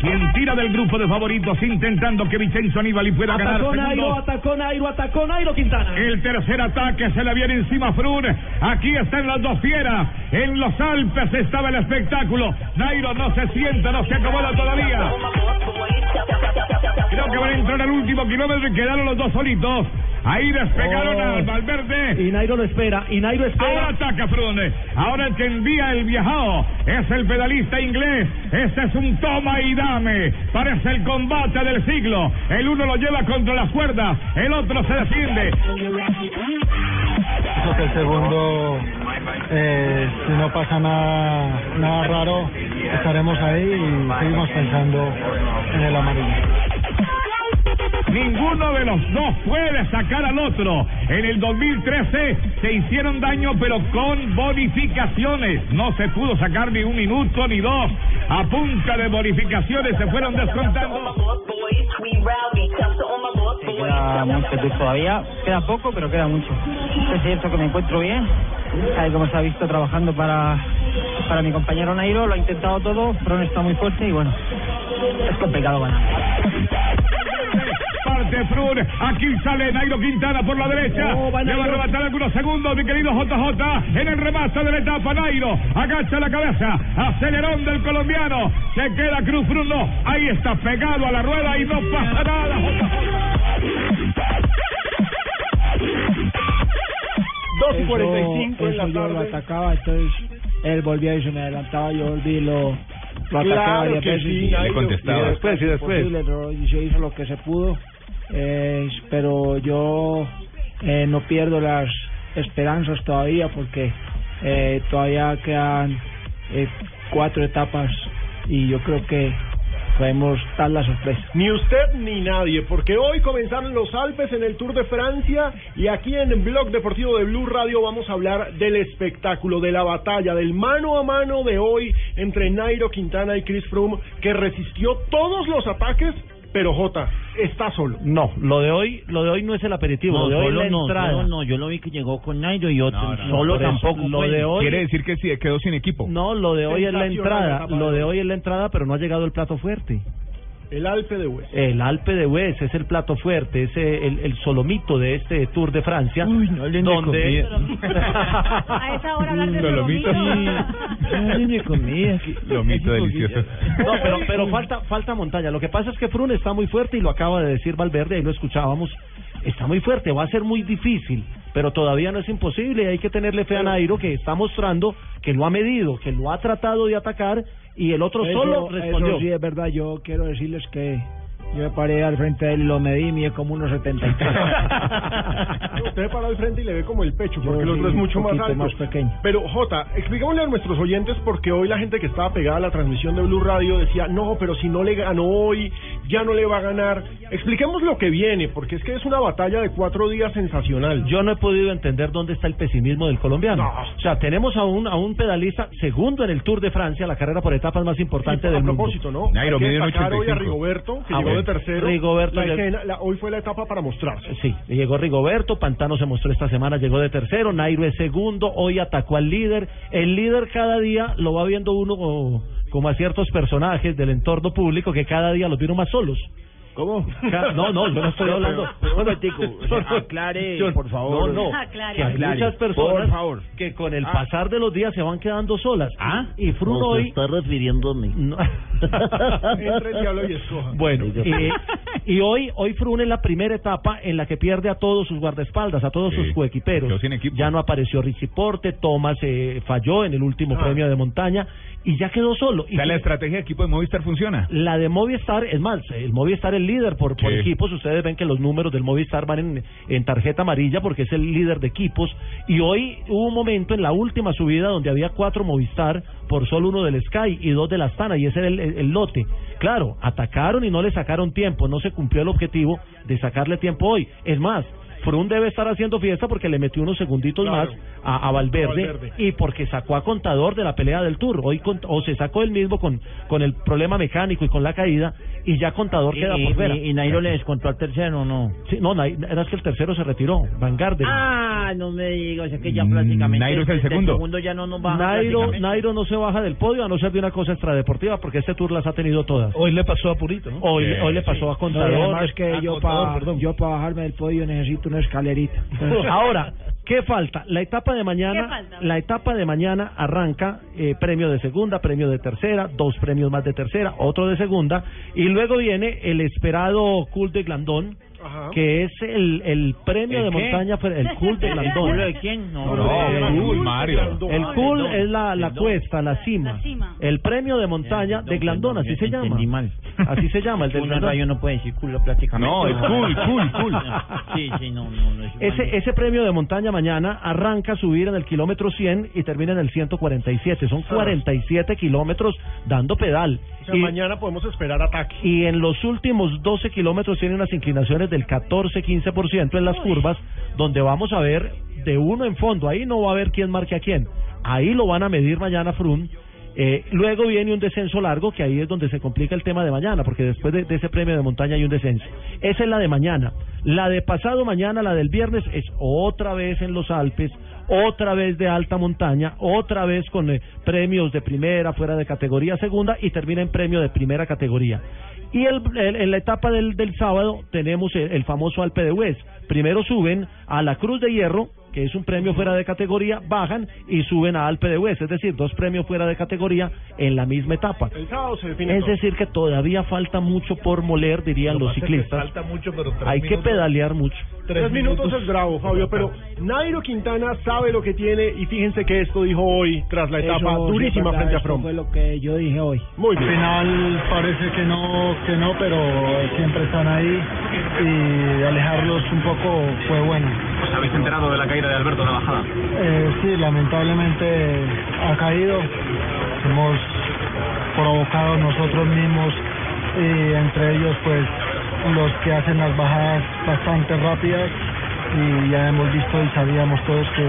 Quien tira del grupo de favoritos intentando que Vicenzo Aníbal pueda ganar Atacó Nairo, atacó Nairo, atacó Nairo Quintana. El tercer ataque se le viene encima a Frun. Aquí están las dos fieras. En los Alpes estaba el espectáculo. Nairo no se sienta, no se acomoda todavía. Creo que van a entrar al último kilómetro y quedaron los dos solitos. Ahí despegaron Oh. al Valverde. Y Nairo lo espera, y Nairo Ahora espera. ataca Frune. Ahora el que envía el viajado es el pedalista inglés. Este es un toma y Parece el combate del siglo. El uno lo lleva contra las cuerdas, el otro se defiende. El segundo, eh, si no pasa nada, nada raro, estaremos ahí y seguimos pensando en el amarillo. Ninguno de los dos puede sacar al otro. En el 2013 se hicieron daño, pero con bonificaciones. No se pudo sacar ni un minuto ni dos. A punta de bonificaciones se fueron descontando. Queda mucho todavía, queda poco, pero queda mucho. Es cierto que me encuentro bien, tal como se ha visto trabajando para, para mi compañero Nairo, lo ha intentado todo, Fron está muy fuerte y bueno, es complicado ganar. Parte Frun, aquí sale Nairo Quintana por la derecha. Oh, va Le va a arrebatar algunos segundos, mi querido JJ. En el remate de la etapa, Nairo agacha la cabeza. Acelerón del colombiano. Se queda Cruz Frun, no. Ahí está pegado a la rueda y no pasa nada. Dos y Eso- 45 en la lo tarde. atacaba, entonces él volvía y se me adelantaba, yo volví lo, lo atacaba Claro varias que veces. sí, y, Nairo. y después, y después. y se hizo lo que se pudo, eh, pero yo eh, no pierdo las esperanzas todavía porque eh, todavía quedan eh, cuatro etapas y yo creo que podemos dar la sorpresa. Ni usted ni nadie, porque hoy comenzaron los Alpes en el Tour de Francia y aquí en Blog Deportivo de Blue Radio vamos a hablar del espectáculo, de la batalla, del mano a mano de hoy entre Nairo Quintana y Chris Froome, que resistió todos los ataques, pero Jota está solo. No, lo de hoy, lo de hoy no es el aperitivo, No, lo de hoy solo es la no, entrada. solo no, yo lo vi que llegó con Nairo y otro, No, no, no, solo tampoco lo de hoy- Quiere decir que sí, quedó sin equipo. No, lo de hoy es la entrada, lo de hoy es la entrada, pero no ha llegado el plato fuerte. El Alpe de Hues. El Alpe de Hues es el plato fuerte, es el, el solomito de este Tour de Francia, Uy, no hablen de donde A esa hora hablar de Solomito. solomito. comida. Lomito delicioso. No, pero, pero falta, falta montaña. Lo que pasa es que Frun está muy fuerte y lo acaba de decir Valverde, ahí lo escuchábamos. Está muy fuerte, va a ser muy difícil, pero todavía no es imposible y hay que tenerle fe a Nairo que está mostrando que lo ha medido, que lo ha tratado de atacar y el otro solo respondió. Eso sí es verdad, yo quiero decirles que yo me paré al frente de él lo medí y mide como unos 73. Usted para al frente y le ve como el pecho, porque el otro sí, es mucho más alto. más pequeño. Pero, Jota, expliquémosle a nuestros oyentes porque hoy la gente que estaba pegada a la transmisión de Blue Radio decía, no, pero si no le ganó hoy, ya no le va a ganar. Expliquemos lo que viene, porque es que es una batalla de cuatro días sensacional. Yo no he podido entender dónde está el pesimismo del colombiano. No. O sea, tenemos a un, a un pedalista segundo en el Tour de Francia, la carrera por etapas más importante del a mundo. propósito, ¿no? Nairo, Hay que destacar hoy a 85. Rigoberto, que Ah, llegó bueno. de tercero. Rigoberto La ya- escena- la- hoy fue la etapa para mostrarse. Sí, llegó Rigoberto, Pantano se mostró esta semana, llegó de tercero, Nairo es segundo, hoy atacó al líder. El líder cada día lo va viendo uno como, como a ciertos personajes del entorno público que cada día los vieron más solos. ¿Cómo? No, no, yo no estoy hablando. Un momentico, aclare, por favor. No, no. Aclare. Que hay Aclare. muchas personas Por favor. que con el Ah. pasar de los días se van quedando solas. ¿Ah? Y Frun No, se hoy. está refiriendo a mí. No. Entre el diablo y escoja. Bueno, eh, y hoy hoy Frun es la primera etapa en la que pierde a todos sus guardaespaldas, a todos Sí, sus coequiperos. Ya no apareció Richie Porte, Thomas eh, falló en el último Ah. premio de montaña y ya quedó solo. O sea, Y la estrategia de equipo de Movistar funciona. la de Movistar, es más, el Movistar es líder por, por Sí. equipos. Ustedes ven que los números del Movistar van en, en tarjeta amarilla porque es el líder de equipos. Y hoy hubo un momento en la última subida donde había cuatro Movistar por solo uno del Sky y dos del Astana, y ese era el, el- el lote. Claro, atacaron y no le sacaron tiempo. No se cumplió el objetivo de sacarle tiempo hoy. Es más. Frun debe estar haciendo fiesta porque le metió unos segunditos Claro. más a, a Valverde, A Valverde. y porque sacó a Contador de la pelea del Tour. Hoy con- o se sacó él mismo con, con el problema mecánico y con la caída y ya Contador queda Y- por fuera. y Nairo le descontó al tercero, ¿no? Sí, no, Nai- era que el tercero se retiró, Van. Ah, no me digas, o sea que ya Mm, prácticamente Nairo es el del segundo. segundo ya no nos baja Nairo. Nairo no se baja del podio a no ser de una cosa extradeportiva porque este tour las ha tenido todas. Hoy le pasó a Purito, ¿no? Hoy, Sí, hoy le pasó a No, Contador. además que yo Contador, para perdón. yo para bajarme del podio necesito una escalerita. Ahora, ¿qué falta? La etapa de ¿Qué mañana, falta? la etapa de mañana arranca eh, premio de segunda, premio de tercera, dos premios más de tercera, otro de segunda y luego viene el esperado Cool de Glandón, Ajá. que es el, el premio ¿El de qué? montaña, el Cool de Glandón. ¿Culo de quién? No, No, no, cool, Mario. El cool es la, la cuesta, la cima. La cima. El premio de montaña de Glandón, así se llama. Mal. Así se llama, el del en Glandón. no puede decir culo prácticamente. No, es cool, cool, cool. Sí, sí, no, no, no es Ese, ese premio de montaña mañana arranca a subir en el kilómetro 100 y termina en el 147. Son 47 kilómetros dando pedal. O sea, Y- mañana podemos esperar ataque. y en los últimos 12 kilómetros tiene unas inclinaciones del 14-15% en las curvas, donde vamos a ver de uno en fondo. Ahí no va a haber quién marque a quién. Ahí lo van a medir mañana Frun. Eh, luego viene un descenso largo, que ahí es donde se complica el tema de mañana, porque después de, de ese premio de montaña hay un descenso. Esa es la de mañana. La de pasado mañana, la del viernes, es otra vez en los Alpes, otra vez de alta montaña, otra vez con eh, premios de primera, fuera de categoría segunda y termina en premio de primera categoría. Y el, el- en la etapa del, del sábado tenemos el, el famoso Alpe de Hues. Primero suben a la Cruz de Hierro, que es un premio fuera de categoría, bajan y suben a Alpe de Hues, es decir, dos premios fuera de categoría en la misma etapa. El sábado se define Es todo. decir, que todavía falta mucho por moler, dirían los ciclistas. Falta mucho, pero Hay que pedalear mucho. Tres minutos es bravo, Fabio, pero Nairo Quintana sabe lo que tiene y fíjense que esto dijo hoy tras la etapa Eso durísima verdad, frente a eso From. fue lo que yo dije hoy. Muy bien. Al final parece que no, que no, pero siempre están ahí y alejarlos un poco fue bueno. ¿Os habéis enterado de la caída de Alberto en la bajada? Eh, sí, lamentablemente ha caído, hemos provocado nosotros mismos y entre ellos pues los que hacen las bajadas bastante rápidas y ya hemos visto y sabíamos todos que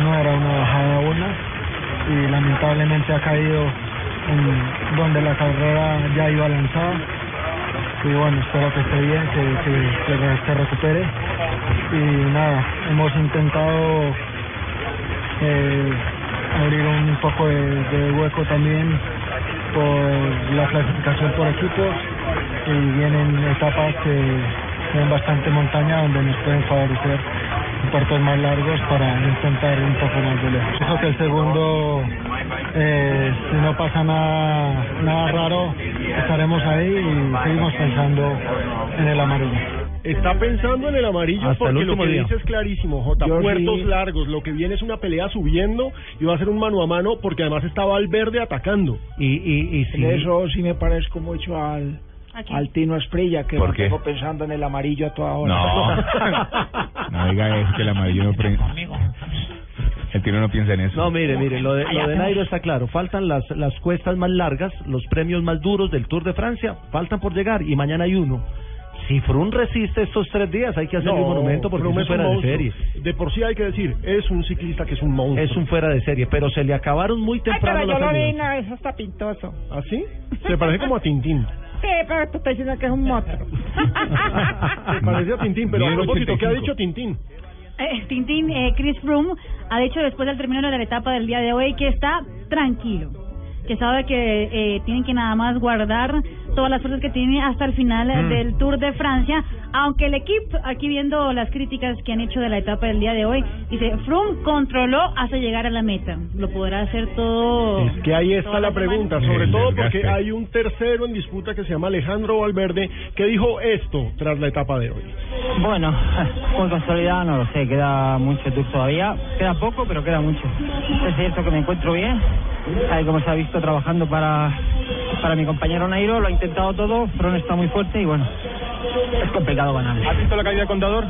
no era una bajada buena y lamentablemente ha caído en donde la carrera ya iba lanzada. Y bueno espero que esté bien que, que, se recupere. Y nada hemos intentado eh, abrir un poco de hueco también por la clasificación por equipos y vienen etapas que tienen bastante montaña donde nos pueden favorecer puertos más largos para intentar un poco más de lejos. Creo que el segundo, eh, si no pasa nada, nada raro, estaremos ahí y seguimos pensando en el amarillo. Está pensando en el amarillo Hasta el porque lo último que día. dice es clarísimo, J. Yo Puertos sí- largos. Lo que viene es una pelea subiendo y va a ser un mano a mano porque además está Valverde atacando. Y, y, y En eso sí me parezco mucho al, ¿A quién? al Tino Esprilla, que ¿Por lo qué? tengo pensando en el amarillo a toda hora. No. No diga eso, que el amarillo no pre- El tiro no piensa en eso. No, mire, mire, lo de, lo de Nairo está claro. Faltan las, las cuestas más largas, los premios más duros del Tour de Francia, faltan por llegar y mañana hay uno. Si Frun resiste estos tres días, hay que hacerle un monumento porque Froome es un fuera de monstruo. serie. De por sí hay que decir, es un ciclista que es un monstruo. Es un fuera de serie, pero se le acabaron muy temprano Ay, pero las yo lo vi una vez, está pintoso. ¿Así? Se parece como a Tintín. Sí, pero tú estás diciendo que es un monstruo. Se parece a Tintín, pero a propósito, ¿qué ha 85. dicho Tintín? Eh, Tintín, eh, Chris Froome ha dicho después del término de la etapa del día de hoy que está tranquilo, que sabe que eh, tienen que nada más guardar todas las fuerzas que tiene hasta el final Mm. del Tour de Francia, aunque el equipo, aquí viendo las críticas que han hecho de la etapa del día de hoy, dice, Froome controló hasta llegar a la meta, lo podrá hacer todo. Es que ahí está la semana. pregunta, sobre todo porque hay un tercero en disputa que se llama Alejandro Valverde que dijo esto tras la etapa de hoy. Bueno, muy consolidado, no lo sé, queda mucho tour todavía, queda poco, pero queda mucho. Es cierto que me encuentro bien, tal como se ha visto trabajando para, para mi compañero Nairo, lo ha intentado todo, Fron está muy fuerte y bueno, es complicado ganar. ¿Has visto la caída del contador?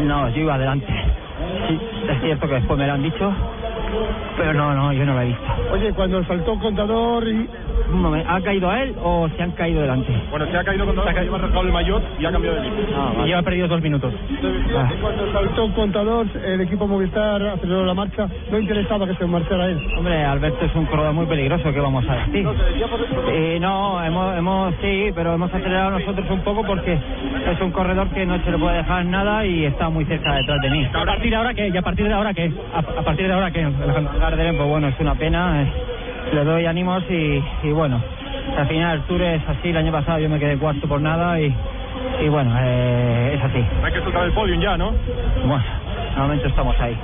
No, yo iba adelante. Sí, es cierto que después me lo han dicho, pero no, no, yo no lo he visto. Oye, cuando saltó contador y... Un momento, ¿ha caído a él o se han caído delante? Bueno, se ha caído el contador, se lleva arrancado el maillot y ha cambiado de equipo. Y lleva perdido dos minutos. Ah. Cuando saltó contador, el equipo Movistar aceleró la marcha, no interesaba que se marchara él. Hombre, Alberto es un corredor muy peligroso, ¿qué vamos a decir? Eh, no, hemos, hemos, sí, pero hemos acelerado nosotros un poco porque es un corredor que no se le puede dejar nada y está muy cerca detrás de mí. ¿A partir de ahora qué? ¿Y a partir de ahora qué? ¿A, a partir de ahora qué? Pues bueno, es una pena, eh, le doy ánimos y, y bueno, al final el Tour es así, el año pasado yo me quedé cuarto por nada y, y bueno, eh, es así. Hay que soltar el podium ya, ¿no? Bueno, de momento estamos ahí.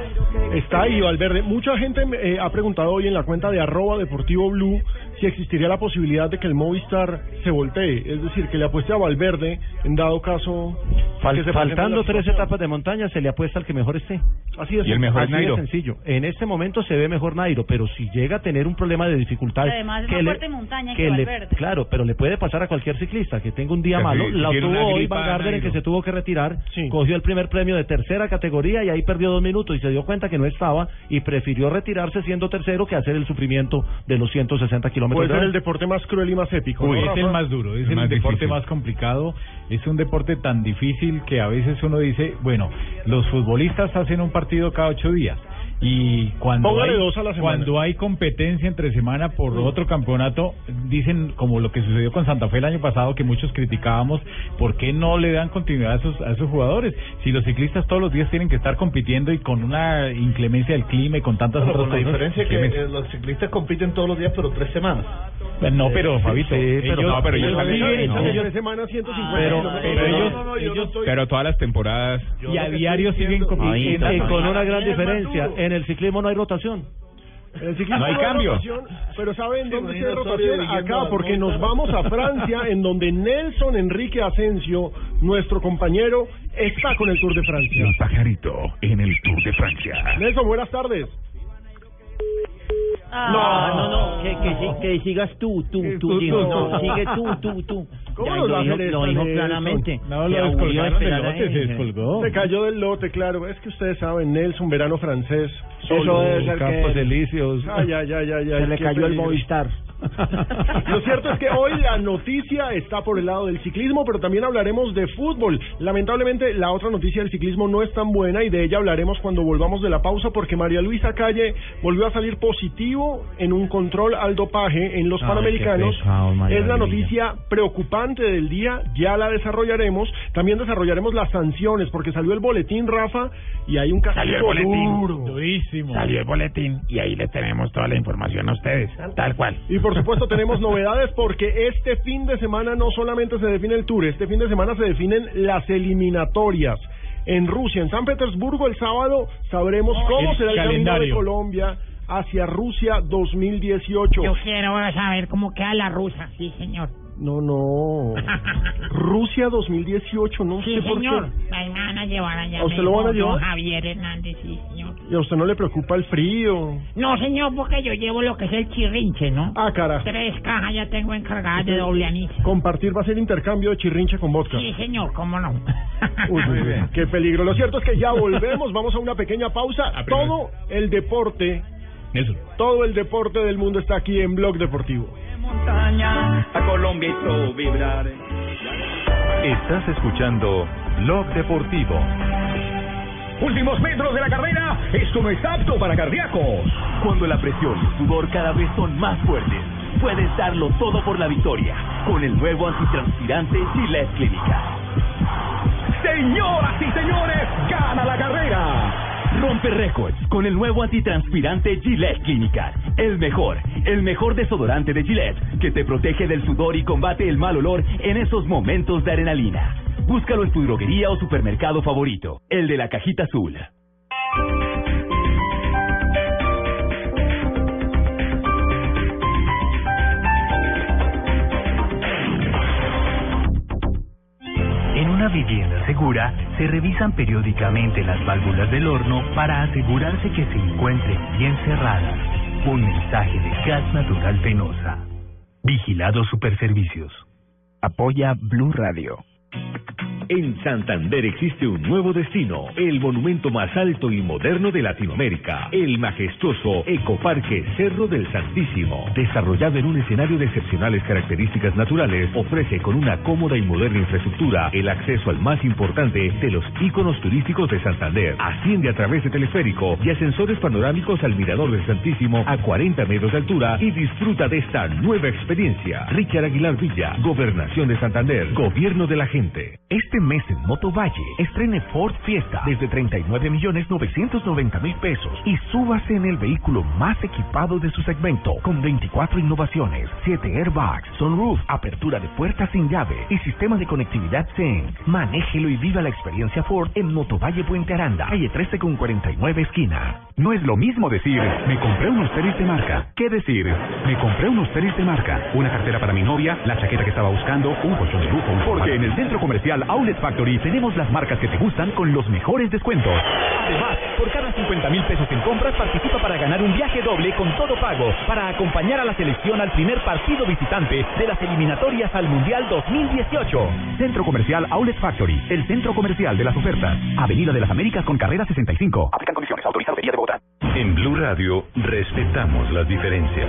Está ahí Valverde. Mucha gente eh, ha preguntado hoy en la cuenta de arroba deportivo blue si existiría la posibilidad de que el Movistar se voltee, es decir, que le apueste a Valverde en dado caso Fal- que se presente faltando tres etapas de montaña, se le apuesta al que mejor esté. Así es. Y el mejor es Así de Nairo. sencillo. En este momento se ve mejor Nairo, pero si llega a tener un problema de dificultad, Además, es que más le- montaña que, que le- Valverde. claro, pero le puede pasar a cualquier ciclista que tenga un día Que malo. si- La si tuvo hoy Van Gardner en que se tuvo que retirar, cogió el primer premio de tercera categoría y ahí perdió dos minutos y se dio cuenta que no estaba y prefirió retirarse siendo tercero que hacer el sufrimiento de los 160 kilómetros. Puede de ser el deporte más cruel y más épico. Uy, ¿no, es el más duro, es El el más deporte difícil. más complicado, es un deporte tan difícil que a veces uno dice, bueno, los futbolistas hacen un partido cada ocho días y cuando Póngale hay, dos a la semana. cuando hay competencia entre semana por otro campeonato, dicen como lo que sucedió con Santa Fe el año pasado que muchos criticábamos, ¿por qué no le dan continuidad a esos, a esos jugadores? Si los ciclistas todos los días tienen que estar compitiendo y con una inclemencia del clima y con tantas Bueno, otras con la cosas, diferencia ¿qué que me- eh, los ciclistas compiten todos los días, pero tres semanas. No, pero Fabito, sí, pero- ellos, no, pero ellos ellos viven- salen- no. ellos- Tres semanas, 150 Pero- pero Pero todas las temporadas. y a diario siguen compitiendo. con una gran es diferencia. En el ciclismo no hay rotación. En el ciclismo No hay hay cambio. rotación, pero ¿saben dónde se rotación? Acá, porque nos vamos a Francia, en donde Nelson Enrique Asensio, nuestro compañero, está con el Tour de Francia. El pajarito en el Tour de Francia. Nelson, buenas tardes. No, no, no, que, que, si- que sigas tú, tú, tú, Tú, no, sigue tú, tú, tú. ¿Cómo Ya, lo dijo, lo dijo claramente. No, Se lo aburrió descolgaron del esperar a lote, se ese. descolgó. Se cayó del lote, claro. Es que ustedes saben, Nelson, verano francés. Eso solo. debe ser Campos que Elíseos. Ay, ay, ay, ay, ay, se le qué cayó el peligro. Movistar. Lo cierto es que hoy la noticia está por el lado del ciclismo, pero también hablaremos de fútbol. Lamentablemente, la otra noticia del ciclismo no es tan buena y de ella hablaremos cuando volvamos de la pausa porque María Luisa Calle volvió a salir positivo en un control al dopaje en los Ay, Panamericanos. es la noticia preocupante del día, ya la desarrollaremos. También desarrollaremos las sanciones porque salió el boletín, Rafa, y hay un Salió el castigo boletín. duro. Durísimo. Salió el boletín y ahí les tenemos toda la información a ustedes, tal cual. Y por supuesto tenemos novedades porque este fin de semana no solamente se define el Tour, este fin de semana se definen las eliminatorias. En Rusia, en San Petersburgo, el sábado sabremos cómo El será el camino de calendario. Colombia hacia Rusia 2018. Yo quiero saber cómo queda la rusa, sí, señor. No, no. Rusia 2018, no Sí, sé por señor. qué. Ahí me van a llevar allá. ¿A usted lo van a llevar? Javier Hernández, sí, señor. ¿Y a usted no le preocupa el frío? No, señor, porque yo llevo lo que es el chirrinche, ¿no? Ah, carajo. Tres cajas ya tengo encargadas de doble anís. Compartir va a ser intercambio de chirrinche con vodka. Sí, señor, cómo no. Uy, qué peligro. Lo cierto es que ya volvemos, vamos a una pequeña pausa. Todo el deporte, Eso. todo el deporte del mundo está aquí en Blog Deportivo. Montaña, a Colombia hizo vibrar. Estás escuchando Blog Deportivo. Últimos metros de la carrera, esto no es apto para cardíacos. Cuando la presión y el sudor cada vez son más fuertes, puedes darlo todo por la victoria con el nuevo antitranspirante Gillette Clínica. Señoras y señores, gana la carrera. Rompe récords con el nuevo antitranspirante Gillette Clínica. El mejor, el mejor desodorante de Gillette, que te protege del sudor y combate el mal olor en esos momentos de adrenalina. Búscalo en tu droguería o supermercado favorito, el de la cajita azul. Una vivienda segura se revisan periódicamente las válvulas del horno para asegurarse que se encuentren bien cerradas. Un mensaje de Gas Natural Penosa. Vigilado Superservicios. Apoya Blue Radio. En Santander existe un nuevo destino, el monumento más alto y moderno de Latinoamérica, el majestuoso Ecoparque Cerro del Santísimo. Desarrollado en un escenario de excepcionales características naturales, ofrece con una cómoda y moderna infraestructura el acceso al más importante de los íconos turísticos de Santander. Asciende a través de teleférico y ascensores panorámicos al Mirador del Santísimo a 40 metros de altura y disfruta de esta nueva experiencia. Richard Aguilar Villa, Gobernación de Santander, Gobierno de la Gente. Este mes en Motovalle, estrene Ford Fiesta desde 39 millones 990 mil pesos y súbase en el vehículo más equipado de su segmento con 24 innovaciones, 7 airbags, sunroof, apertura de puertas sin llave y sistema de conectividad Zen. Manéjelo y viva la experiencia Ford en Motovalle Puente Aranda, calle 13 con 49 esquina. No es lo mismo decir, me compré unos tenis de marca, que decir, me compré unos tenis de marca, una cartera para mi novia, la chaqueta que estaba buscando, un colchón de lujo, Porque en el centro comercial Outlet Factory tenemos las marcas que te gustan con los mejores descuentos. Además, por cada 50 mil pesos en compras participa para ganar un viaje doble con todo pago para acompañar a la selección al primer partido visitante de las eliminatorias al Mundial 2018. Centro Comercial Outlet Factory, el centro comercial de las ofertas. Avenida de las Américas con carrera 65. Aplican condiciones. Autorizado de Bogotá. En Blue Radio respetamos las diferencias.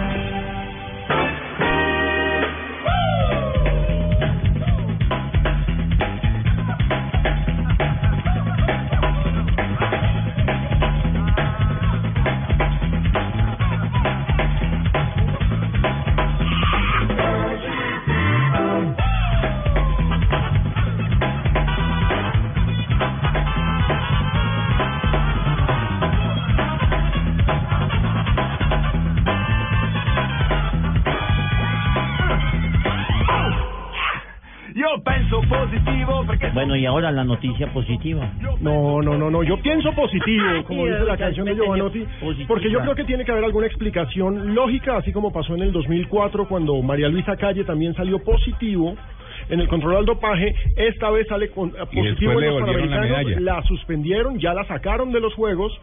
Bueno, y ahora la noticia positiva. No, no, no, no. Yo pienso positivo, como dice la canción de Giovanotti, porque yo creo que tiene que haber alguna explicación lógica, así como pasó en el 2004 cuando María Luisa Calle también salió positivo en el control del dopaje. Esta vez sale con, eh, positivo en los la panamericanos. La suspendieron, ya la sacaron de los juegos.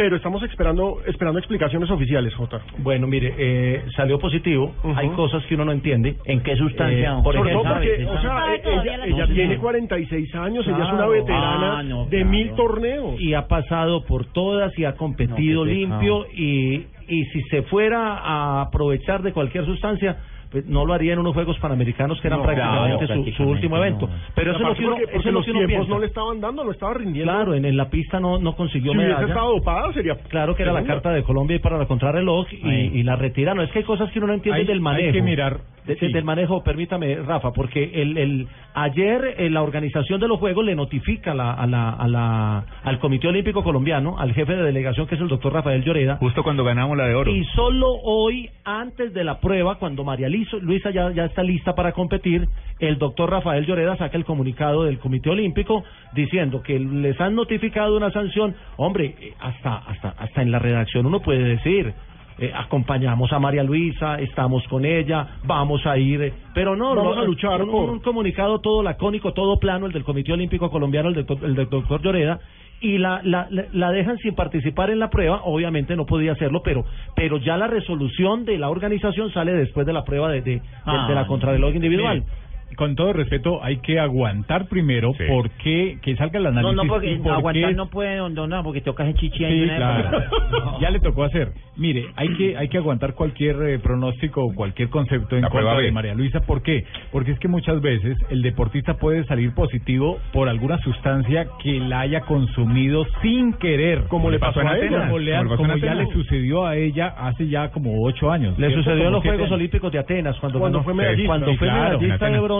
Pero estamos esperando esperando explicaciones oficiales, Jota. Bueno, mire, eh, salió positivo. Hay cosas que uno no entiende. ¿En qué sustancia? Eh, por Sobre todo ejemplo, porque, o sea, eh, ella, ella tiene 46 años, ella es una veterana Ah, no, de claro. mil torneos. y ha pasado por todas y ha competido No, limpio y, y si se fuera a aprovechar de cualquier sustancia pues no lo haría en unos Juegos Panamericanos que eran No, prácticamente claro, su- su, último evento. Pero eso es lo que uno, porque, eso porque es lo los que uno tiempos piensa. no le estaban dando, no estaba rindiendo. Claro, en, en la pista no, no consiguió si hubiese medalla. estado dopada sería Claro que era la carta de Colombia y para la contrarreloj y, y la retira. No es que hay cosas que uno no entiende Hay- del hay manejo. que mirar, De- sí. Del manejo, permítame, Rafa, porque el, el ayer eh, la organización de los Juegos le notifica a la, a la, a la, al Comité Olímpico Colombiano, al jefe de delegación que es el doctor Rafael Lloreda, Justo cuando ganamos la de oro. y solo hoy, antes de la prueba, cuando María Luisa ya, ya está lista para competir, el doctor Rafael Lloreda saca el comunicado del Comité Olímpico diciendo que les han notificado una sanción. Hombre, eh, hasta, hasta, hasta en la redacción uno puede decir. Eh, acompañamos a María Luisa, estamos con ella, vamos a ir, eh, pero no, Vamos no, a luchar un, por- un comunicado todo lacónico, todo plano, el del Comité Olímpico Colombiano, el, doctor- el del doctor Lloreda, y la, la, la- dejan sin participar en la prueba, obviamente no podía hacerlo, pero pero ya la resolución de la organización sale después de la prueba de, de, de- Ah, de la contrarreloj individual. mire, con todo respeto, hay que aguantar primero sí. porque que salga el análisis. No, no, porque aguantar no puede, don, don, no, porque toca chichi sí, claro. Ya le tocó hacer. Mire, hay que hay que aguantar cualquier eh, pronóstico o cualquier concepto en La contra de María Luisa. ¿Por qué? Porque es que muchas veces el deportista puede salir positivo por alguna sustancia que la haya consumido sin querer. Como le pasó, a ella. Como, ya le sucedió a ella hace ya como ocho años. Le sucedió en los Juegos Olímpicos de Atenas cuando, cuando fue medallista. Cuando fue medallista de bronce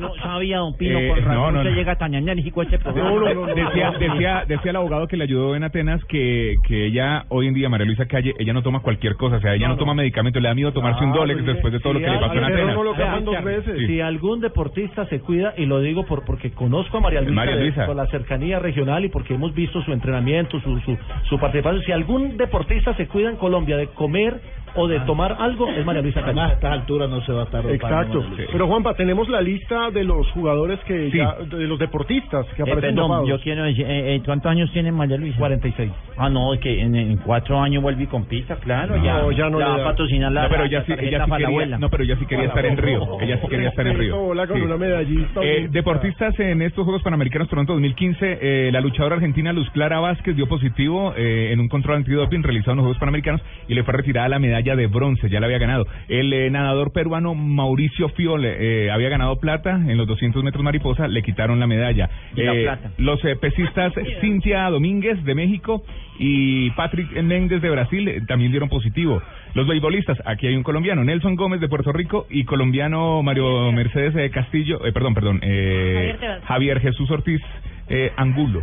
Decía, decía, decía el abogado que le ayudó en Atenas que, que ella, hoy en día, María Luisa Calle, ella no toma cualquier cosa, o sea, ella no, toma medicamentos, le da miedo tomarse un Dolex mire, después de todo lo si que le pasó en Atenas. no lo Vea, capan dos veces. Sí. Si algún deportista se cuida, y lo digo por porque conozco a María Luisa, María de- Luisa. por la cercanía regional y porque hemos visto su entrenamiento, su, su, su participación, si algún deportista se cuida en Colombia de comer o de tomar algo, es María Luisa. Además, a estas alturas no se va a estar Exacto. Pero Juanpa, tenemos la lista de los jugadores que Sí. ya, de los deportistas que Eh, aparecen perdón, dopados. yo quiero decir, eh, eh, ¿cuántos años tiene María Luisa? 46. Ah, no, es que en, en cuatro años vuelve y compita, claro. No, ya, ya no la va a patrocinar la, No, pero ella sí, ella sí quería, abuela. no, pero ella sí quería estar en Río, ella sí quería estar en Río. Con Sí. una medallista. Eh, deportistas en estos Juegos Panamericanos Toronto 2015, eh, la luchadora argentina Luz Clara Vázquez dio positivo eh, en un control antidoping realizado en los Juegos Panamericanos y le fue retirada la medalla de bronce, ya la había ganado. El eh, nadador peruano Mauricio Fiole eh, había ganado plata en los 200 metros mariposa, le quitaron la medalla. La Eh, plata. Los eh, pesistas Cintia Domínguez de México y Patrick Méndez de Brasil eh, también dieron positivo. Los beisbolistas, aquí hay un colombiano, Nelson Gómez de Puerto Rico y colombiano Mario Mercedes de Castillo, eh, perdón, perdón, eh, Javier. Javier Jesús Ortiz eh, Angulo.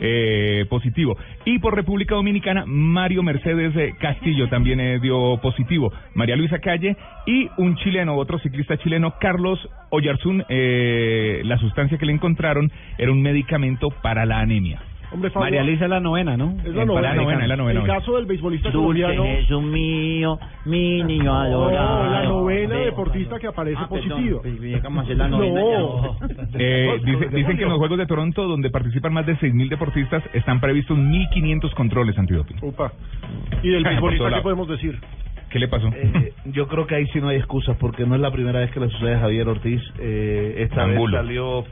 Eh, positivo. Y por República Dominicana Mario Mercedes eh, Castillo también eh, dio positivo. María Luisa Calle y un chileno otro ciclista chileno Carlos Oyarzún eh, la sustancia que le encontraron era un medicamento para la anemia Hombre, Fabio, María Luisa es la novena, ¿no? Es la En novena. Panamericana, es la novena. El caso del beisbolista Dulce colombiano. Jesús mío, mi niño No, adorado. la novena Ve- deportista que aparece Ah, perdón, positiva. pues, hacer la novena No. Eh, No, dice- dicen que en los Juegos de Toronto, donde participan más de 6.000 deportistas, están previstos 1.500 controles antidoping. Upa. ¿Y del beisbolista qué podemos decir? ¿Qué le pasó? Eh, yo creo que ahí sí no hay excusas porque no es la primera vez que le sucede a Javier Ortiz. Eh, esta Angulo. vez salió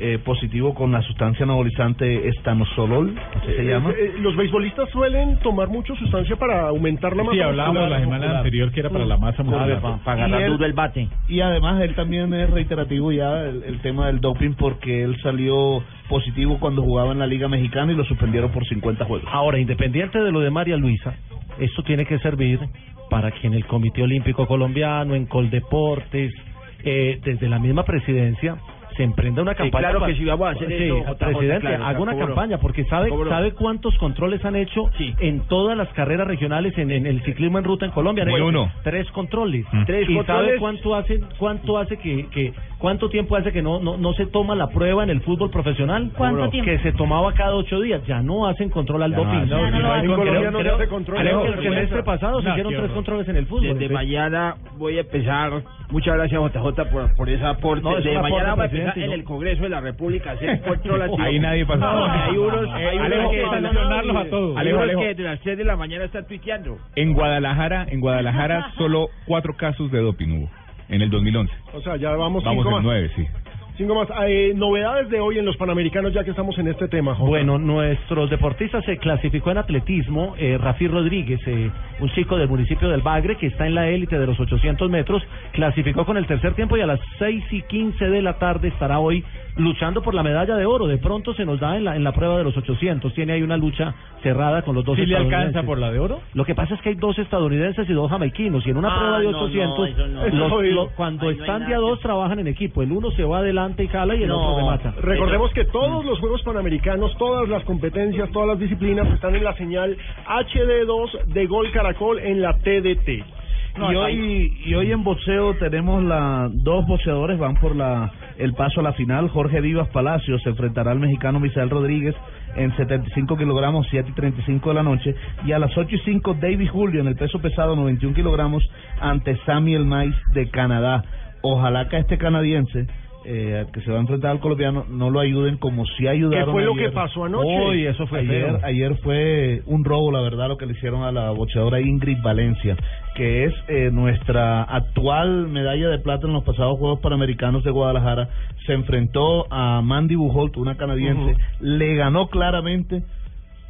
eh, positivo con la sustancia anabolizante estanosolol, así se Eh, llama. eh, los beisbolistas suelen tomar mucho sustancia para aumentar la masa Sí, hablábamos muscular. la semana anterior que era para la masa muscular. Para agarrar Y él- duro el bate. Y además él también es reiterativo ya el, el tema del doping porque él salió positivo cuando jugaba en la Liga Mexicana y lo suspendieron por 50 juegos. Ahora, independiente de lo de María Luisa, esto tiene que servir para que en el Comité Olímpico Colombiano, en Coldeportes, eh, desde la misma presidencia, se emprenda una Sí, campaña. claro para- que sí, vamos a hacer Sí, eso, presidente, claro, haga una campaña, porque sabe, sabe cuántos controles han hecho en todas las carreras regionales en, en el ciclismo en ruta en Colombia. Uno. Tres controles. Mm. Tres y controles. sabe cuánto hace, cuánto hace que, que cuánto tiempo hace que no, no no se toma la prueba en el fútbol profesional. ¿Cuánto Seguro. tiempo? Que se tomaba cada ocho días. Ya no hacen control al Ya no doping. hacen. Hacen. El semestre pasado se hicieron tres controles en el fútbol. Desde mañana voy a empezar. Muchas gracias, JJ, por, por ese aporte. No, aporte, mañana voy a empezar en el Congreso de la República hacer. Ahí nadie pasó. No, hay unos, Eh, hay unos Alejo, que, sancionarlos a todos. hay Alejo, unos Alejo. que desde las 3 de la mañana están tuiteando. En Guadalajara, en Guadalajara solo cuatro casos de doping hubo en el 2011. O sea, ya vamos, Vamos cinco en más. nueve, sí. Cinco más. Eh, novedades de hoy en los Panamericanos, ya que estamos en este tema, Jota. Bueno, nuestros deportistas se clasificó en atletismo. Eh, Rafi Rodríguez, eh, un chico del municipio del Bagre que está en la élite de los 800 metros, clasificó con el tercer tiempo y a las 6 y 15 de la tarde estará hoy luchando por la medalla de oro. De pronto se nos da en la, en la prueba de los 800. Tiene ahí una lucha cerrada con los dos ¿Sí le alcanza estadounidenses. por la de oro? Lo que pasa es que hay dos estadounidenses y dos jamaiquinos. Y en una Ah, prueba de no, no, 800, eso no. los- cuando están de a dos, trabajan en equipo. El uno se va adelante y jala y el No. otro remata. Recordemos que todos los Juegos Panamericanos, todas las competencias, todas las disciplinas están en la señal HD2 de Gol Caracol en la TDT. y hoy y hoy en boxeo tenemos la dos boxeadores van por la el paso a la final. Jorge Vivas Palacios se enfrentará al mexicano Misael Rodríguez en 75 kilogramos, 7 y 35 de la noche. Y a las 8 y 5 David Julio en el peso pesado, 91 kilogramos, ante Samuel Mais de Canadá. Ojalá que este canadiense eh, que se va a enfrentar al colombiano no lo ayuden como si ayudaron ¿Qué fue lo ayer. que pasó anoche? Eso fue ayer, feo. ayer fue un robo, la verdad, lo que le hicieron a la boxeadora Ingrid Valencia, que es eh, nuestra actual medalla de plata en los pasados Juegos Panamericanos de Guadalajara. Se enfrentó a Mandy Bujolt, una canadiense, le ganó claramente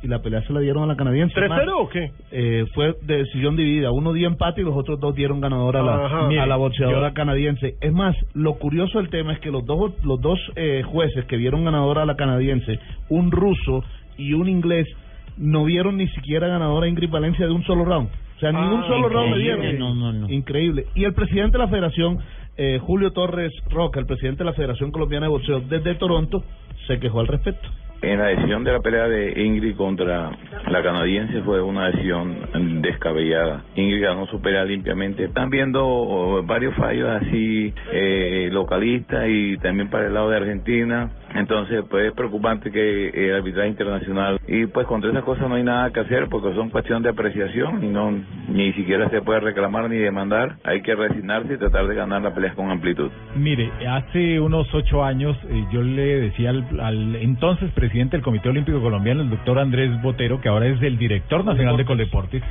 y la pelea se la dieron a la canadiense. ¿3-0 Más, o qué? eh, fue de decisión dividida. Uno dio empate y los otros dos dieron ganador a la, Ajá. a la boxeadora yo- canadiense. Es más, lo curioso del tema es que los dos, los dos eh, jueces que vieron ganadora a la canadiense, un ruso y un inglés, no vieron ni siquiera ganadora a Ingrid Valencia de un solo round. O sea, ni Ah, un solo round le dieron. No, no, no. Increíble. Y el presidente de la federación, eh, Julio Torres Roca, el presidente de la Federación Colombiana de Boxeo desde Toronto, se quejó al respecto. En la decisión de la pelea de Ingrid contra la canadiense fue una decisión descabellada. Ingrid ganó su pelea limpiamente. Están viendo oh, varios fallos así eh, localistas y también para el lado de Argentina. Entonces, pues es preocupante que el arbitraje internacional y pues contra esas cosas no hay nada que hacer porque son cuestión de apreciación y no ni siquiera se puede reclamar ni demandar. Hay que resignarse y tratar de ganar la pelea con amplitud. Mire, hace unos ocho años eh, yo le decía al, al entonces presidente del Comité Olímpico Colombiano, el doctor Andrés Botero, que ahora es el director nacional de Coldeportes,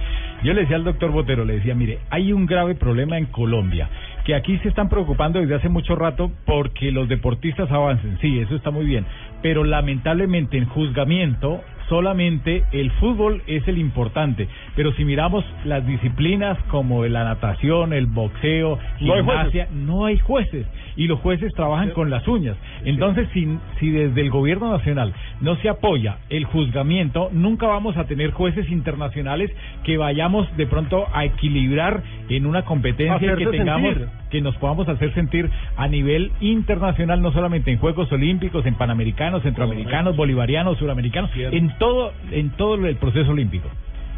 yo le decía al doctor Botero, le decía, mire, hay un grave problema en Colombia, que aquí se están preocupando desde hace mucho rato porque los deportistas avancen, sí, eso está muy bien, pero lamentablemente en juzgamiento solamente el fútbol es el importante, pero si miramos las disciplinas como la natación, el boxeo, No hay gimnasia, no hay jueces y los jueces trabajan con las uñas. Entonces, si, si desde el gobierno nacional no se apoya el juzgamiento, nunca vamos a tener jueces internacionales que vayamos de pronto a equilibrar en una competencia y que tengamos sentir. que nos podamos hacer sentir a nivel internacional, no solamente en Juegos Olímpicos, en Panamericanos, Centroamericanos, Bolivarianos, Suramericanos, en todo, en todo el proceso olímpico.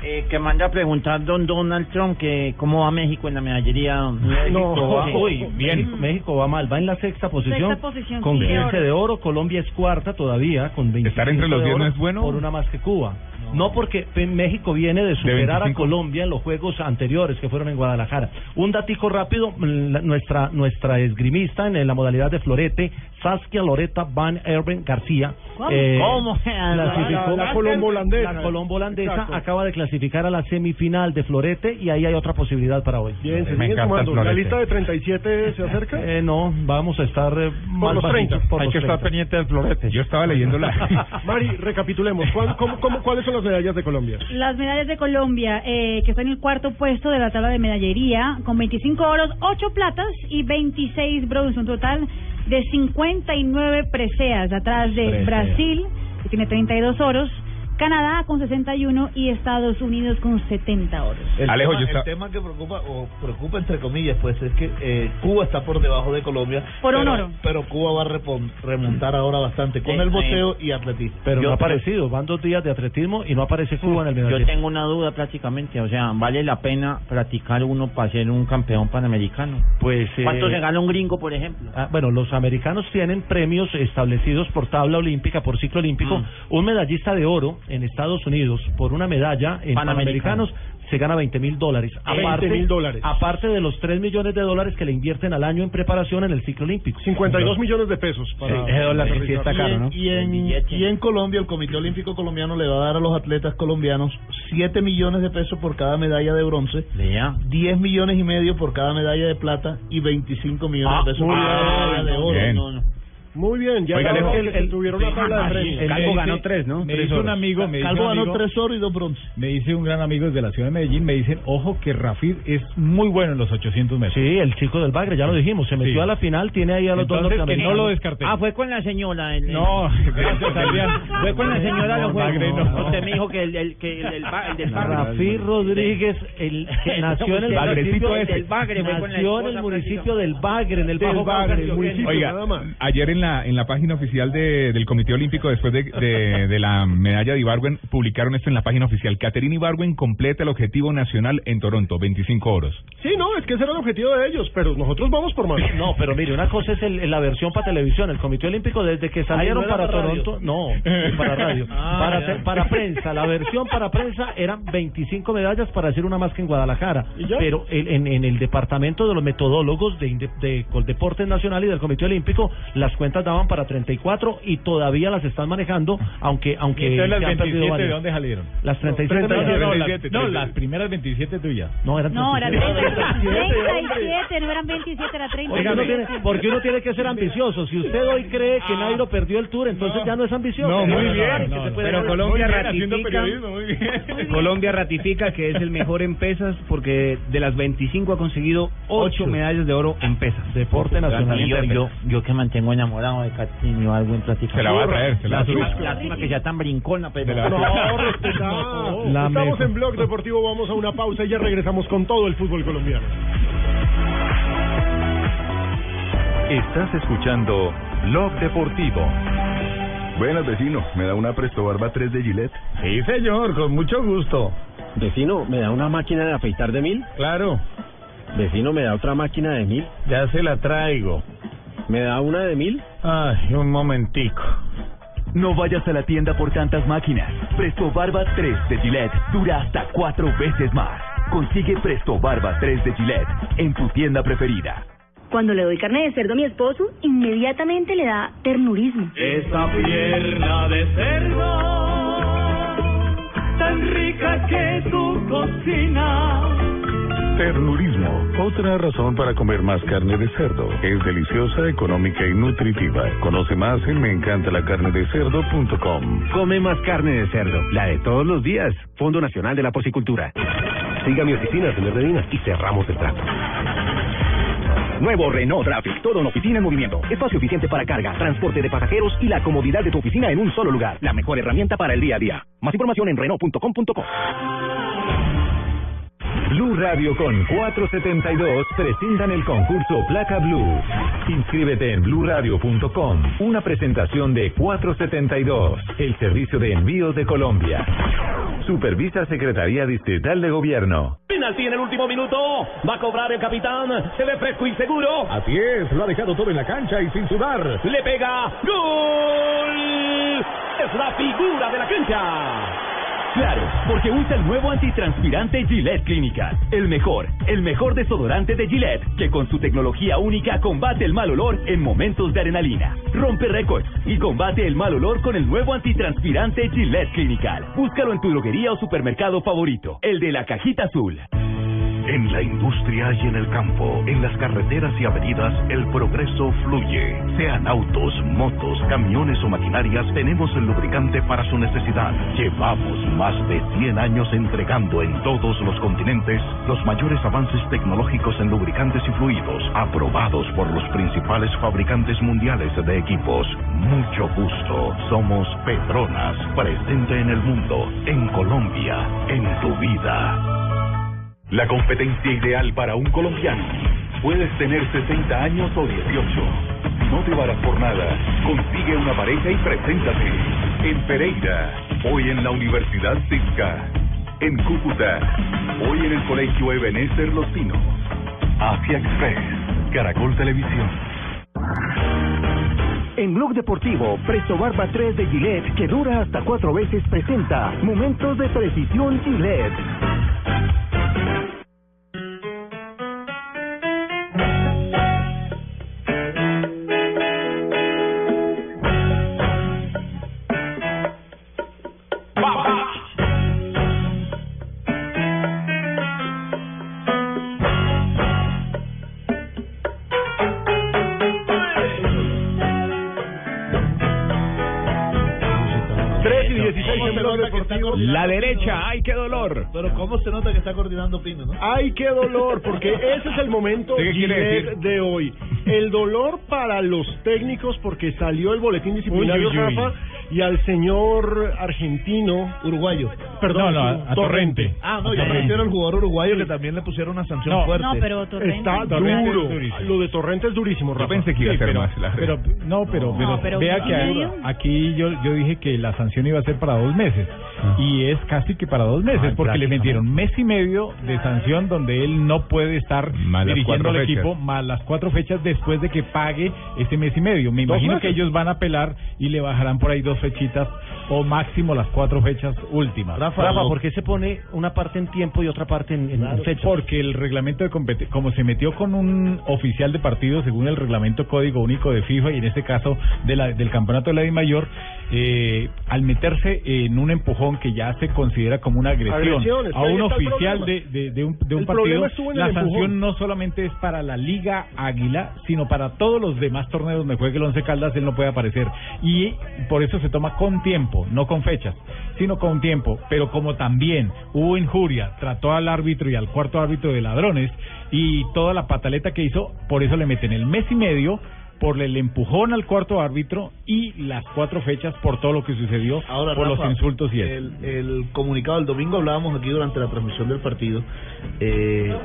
Eh, que manda a preguntar don Donald Trump que cómo va México en la medallería. México va, uy, bien. México, México va mal, va en la sexta posición, Sexta posición, con sí, de 15 oro. de oro. Colombia es cuarta todavía con 25 Estar entre los de 10 no es bueno. por una más que Cuba. No, porque México viene de superar a 25. Colombia en los juegos anteriores que fueron en Guadalajara. Un datico rápido, mm, nuestra nuestra esgrimista en la modalidad de florete, Saskia Loreta Van Erben García. ¿Cómo? ¿Cómo? clasificó- La- la colombo holandesa. La colombo holandesa Exacto. acaba de clasificar a la semifinal de florete y ahí hay otra posibilidad para hoy. Bien, se siguen sumando. ¿La lista de 37 se acerca? Eh, no, vamos a estar eh, más los bajitos, 30. por Hay los que estar 30. pendiente del florete. Yo estaba leyendo la... Mari, recapitulemos. ¿Cuál- cómo- cómo- ¿Cuáles son las medallas de Colombia? Las medallas de Colombia, eh, que está en el cuarto puesto de la tabla de medallería, con 25 oros, 8 platas y 26 bronce, un total de 59 preseas, atrás de. Brasil, que tiene 32 oros, Canadá con 61 y Estados Unidos con 70 oros. El, Alejo, tema, yo el está- tema que preocupa, o preocupa entre comillas, pues es que eh, Cuba está por debajo de Colombia. Por un pero, oro. Pero Cuba va a repon- remontar ahora bastante con Sí, el sí. boxeo y atletismo. Pero Yo- no ha aparecido, van dos días de atletismo y no aparece Cuba en el Yo medallero. tengo una duda prácticamente, o sea, ¿vale la pena practicar uno para ser un campeón panamericano? Pues, eh, ¿Cuánto se gana un gringo, por ejemplo? Ah, bueno, los americanos tienen premios establecidos por tabla olímpica, por ciclo olímpico. Mm. Un medallista de oro en Estados Unidos por una medalla en Panamericano. Panamericanos se gana 20 mil dólares. 20.000 dólares. Aparte de los 3 millones de dólares que le invierten al año en preparación en el ciclo olímpico. 52 millones de pesos. Para, Sí, ese dólar para sí está caro, ¿no? Y en, y en Colombia, el Comité Olímpico Colombiano le va a dar a los atletas colombianos 7 millones de pesos por cada medalla de bronce, Vea. 10 millones y medio por cada medalla de plata y 25 millones Ah, de pesos por cada medalla de oro. No, no. Muy bien, ya Oiga, Alejo, que el- el- tuvieron la tabla de premios. Calvo ganó dice- tres, ¿no? Me Tres dice un amigo, me dice Calvo un ganó amigo, 3 oro y 2 bronce. me dice un gran amigo desde la ciudad de Medellín, me dicen, ojo que Rafid es muy bueno en los 800 metros. Sí, el chico del Bagre, ya lo dijimos, se metió Sí. a la final, tiene ahí a los dos Entonces, que no lo descarté. Ah, fue con la señora. el- No. Fue con la señora No, los. Bagre, no. Usted me dijo que el, el, que el, del ba- el del Bagre. Rafi Rodríguez, el que nació en el municipio. Del Bagre, nació en el municipio del Bagre, en el Bajo Bagre, Cauca. el municipio. Oiga, ayer en en la en la página oficial de, del Comité Olímpico después de, de, de la medalla de Ibarwen, publicaron esto en la página oficial. Caterina Ibarwen completa el objetivo nacional en Toronto, 25 oros. Sí, no, es que ese era el objetivo de ellos, pero nosotros vamos por más. No, pero mire, una cosa es el- la versión para televisión. El Comité Olímpico, desde que salieron no para. Toronto, no, para radio. Ah, para, te- para prensa, la versión para prensa eran 25 medallas para hacer una más que en Guadalajara. Pero en, en- en el departamento de los metodólogos de, de Coldeportes Nacional y del Comité Olímpico, las cuentas daban para 34 y todavía las están manejando, aunque aunque ¿Y entonces las se han perdido 27 de dónde salieron? Las 37 No, no, medallas. no, las, no, las primeras 27 tuyas. No, eran No, eran 37. 37, no eran 27, era Porque uno, 37. tiene, porque uno tiene que ser ambicioso. Si usted hoy cree que Nairo perdió el tour, entonces ya no es ambicioso. No, muy bien. pero. Colombia ratifica. Colombia ratifica que es el mejor en pesas porque de las 25 ha conseguido 8 medallas de oro en pesas. Deporte yo, yo, yo que mantengo enamorado de Caterina Ibarwen prácticamente. Se la va a traer, se la va a traer. Lástima- que sea tan brincona, pero... No, respetado. La Estamos en Blog Deportivo, vamos a una pausa y ya regresamos con todo el fútbol colombiano. Estás escuchando Blog Deportivo. Buenas, vecino. ¿Me da una Presto Barba 3 de Gillette? Sí, señor, con mucho gusto. Vecino, ¿me da una máquina de afeitar de mil? Claro, Vecino, ¿me da otra máquina de mil? ya se la traigo. ¿Me da una de mil? Ay, un momentico. No vayas a la tienda por tantas máquinas. Presto Barba 3 de Gillette dura hasta cuatro veces más. Consigue Presto Barba 3 de Gillette en tu tienda preferida. Cuando le doy carne de cerdo a mi esposo, inmediatamente le da ternurismo. Esa pierna de cerdo, tan rica que tu cocina. Ternurismo. Otra razón para comer más carne de cerdo. Es deliciosa, económica y nutritiva. Conoce más en meencantalacarnedecerdo.com. Come más carne de cerdo, la de todos los días. Fondo Nacional de la Porcicultura. Siga mi oficina, señor Medina, y cerramos el trato. Nuevo Renault Traffic, todo en oficina en movimiento. Espacio eficiente para carga, transporte de pasajeros y la comodidad de tu oficina en un solo lugar. La mejor herramienta para el día a día. Más información en Renault.com.co. Blue Radio con 472 presentan el concurso Placa Blue. Inscríbete en bluradio.com. Una presentación de 472, el servicio de envío de Colombia. Supervisa Secretaría Distrital de Gobierno. Penalti en el último minuto. Va a cobrar el capitán. Se ve fresco y seguro. Así es, lo ha dejado todo en la cancha y sin sudar. Le pega. ¡Gol! Es la figura de la cancha. Claro, porque usa el nuevo antitranspirante Gillette Clinical. El mejor, el mejor desodorante de Gillette, que con su tecnología única combate el mal olor en momentos de adrenalina. Rompe récords y combate el mal olor con el nuevo antitranspirante Gillette Clinical. Búscalo en tu droguería o supermercado favorito, el de la cajita azul. En la industria y en el campo, en las carreteras y avenidas, el progreso fluye. Sean autos, motos, camiones o maquinarias, tenemos el lubricante para su necesidad. Llevamos más de 100 años entregando en todos los continentes los mayores avances tecnológicos en lubricantes y fluidos, aprobados por los principales fabricantes mundiales de equipos. Mucho gusto. Somos Petronas, presente en el mundo, en Colombia, en tu vida. La competencia ideal para un colombiano. Puedes tener 60 años o 18. Si no te varas por nada, consigue una pareja y preséntate. En Pereira, hoy en la Universidad Cisca. En Cúcuta, hoy en el Colegio Ebenezer Los Pinos. Asia Express, Caracol Televisión. En Blog Deportivo, Presto Barba 3 de Gillette, que dura hasta cuatro veces, presenta Momentos de Precisión Gillette. La derecha, ay, qué dolor. Pero ¿cómo se nota que está coordinando Pino, no? Ay, qué dolor, porque ese es el momento ¿Sí, decir? de hoy. El dolor para los técnicos porque salió el boletín disciplinario, Uy, uy, uy. Rafa, y al señor argentino uruguayo. Perdón, No, no, a Torrente. Ah, no, yo refiero al jugador uruguayo que también le pusieron una sanción No, fuerte. No, pero Torrente. Está Torrente duro. es. Lo de Torrente es durísimo, Rafa. pensé que iba a Sí, ser pero, más la pero no, pero, No, pero, pero vea ¿y que aquí yo yo dije que la sanción iba a ser para dos meses y es casi que para dos meses Ah, porque le metieron mes y medio de sanción donde él no puede estar Más dirigiendo al fechas. equipo más las cuatro fechas después de que pague ese mes y medio. Me imagino meses. que ellos van a apelar y le bajarán por ahí dos fechitas o máximo las cuatro fechas últimas. Rafa, Rafa, ¿por qué se pone una parte en tiempo y otra parte en, en, en fecha? Porque el reglamento de competencia, como se metió con un oficial de partido según el reglamento código único de FIFA y en este caso de la, del campeonato de la Di Mayor, eh, al meterse en un empujón que ya se considera como una agresión, a un oficial de, de, de un, de un partido, la sanción no solamente es para la Liga Águila, sino para todos los demás torneos donde juegue el Once Caldas, él no puede aparecer. Y por eso se toma con tiempo, no con fechas, sino con tiempo. Pero como también hubo injuria, trató al árbitro y al cuarto árbitro de ladrones y toda la pataleta que hizo, por eso le meten el mes y medio por el empujón al cuarto árbitro y las cuatro fechas por todo lo que sucedió, Ahora, por Rafa, los insultos y eso. el, el comunicado del domingo hablábamos aquí durante la transmisión del partido eh,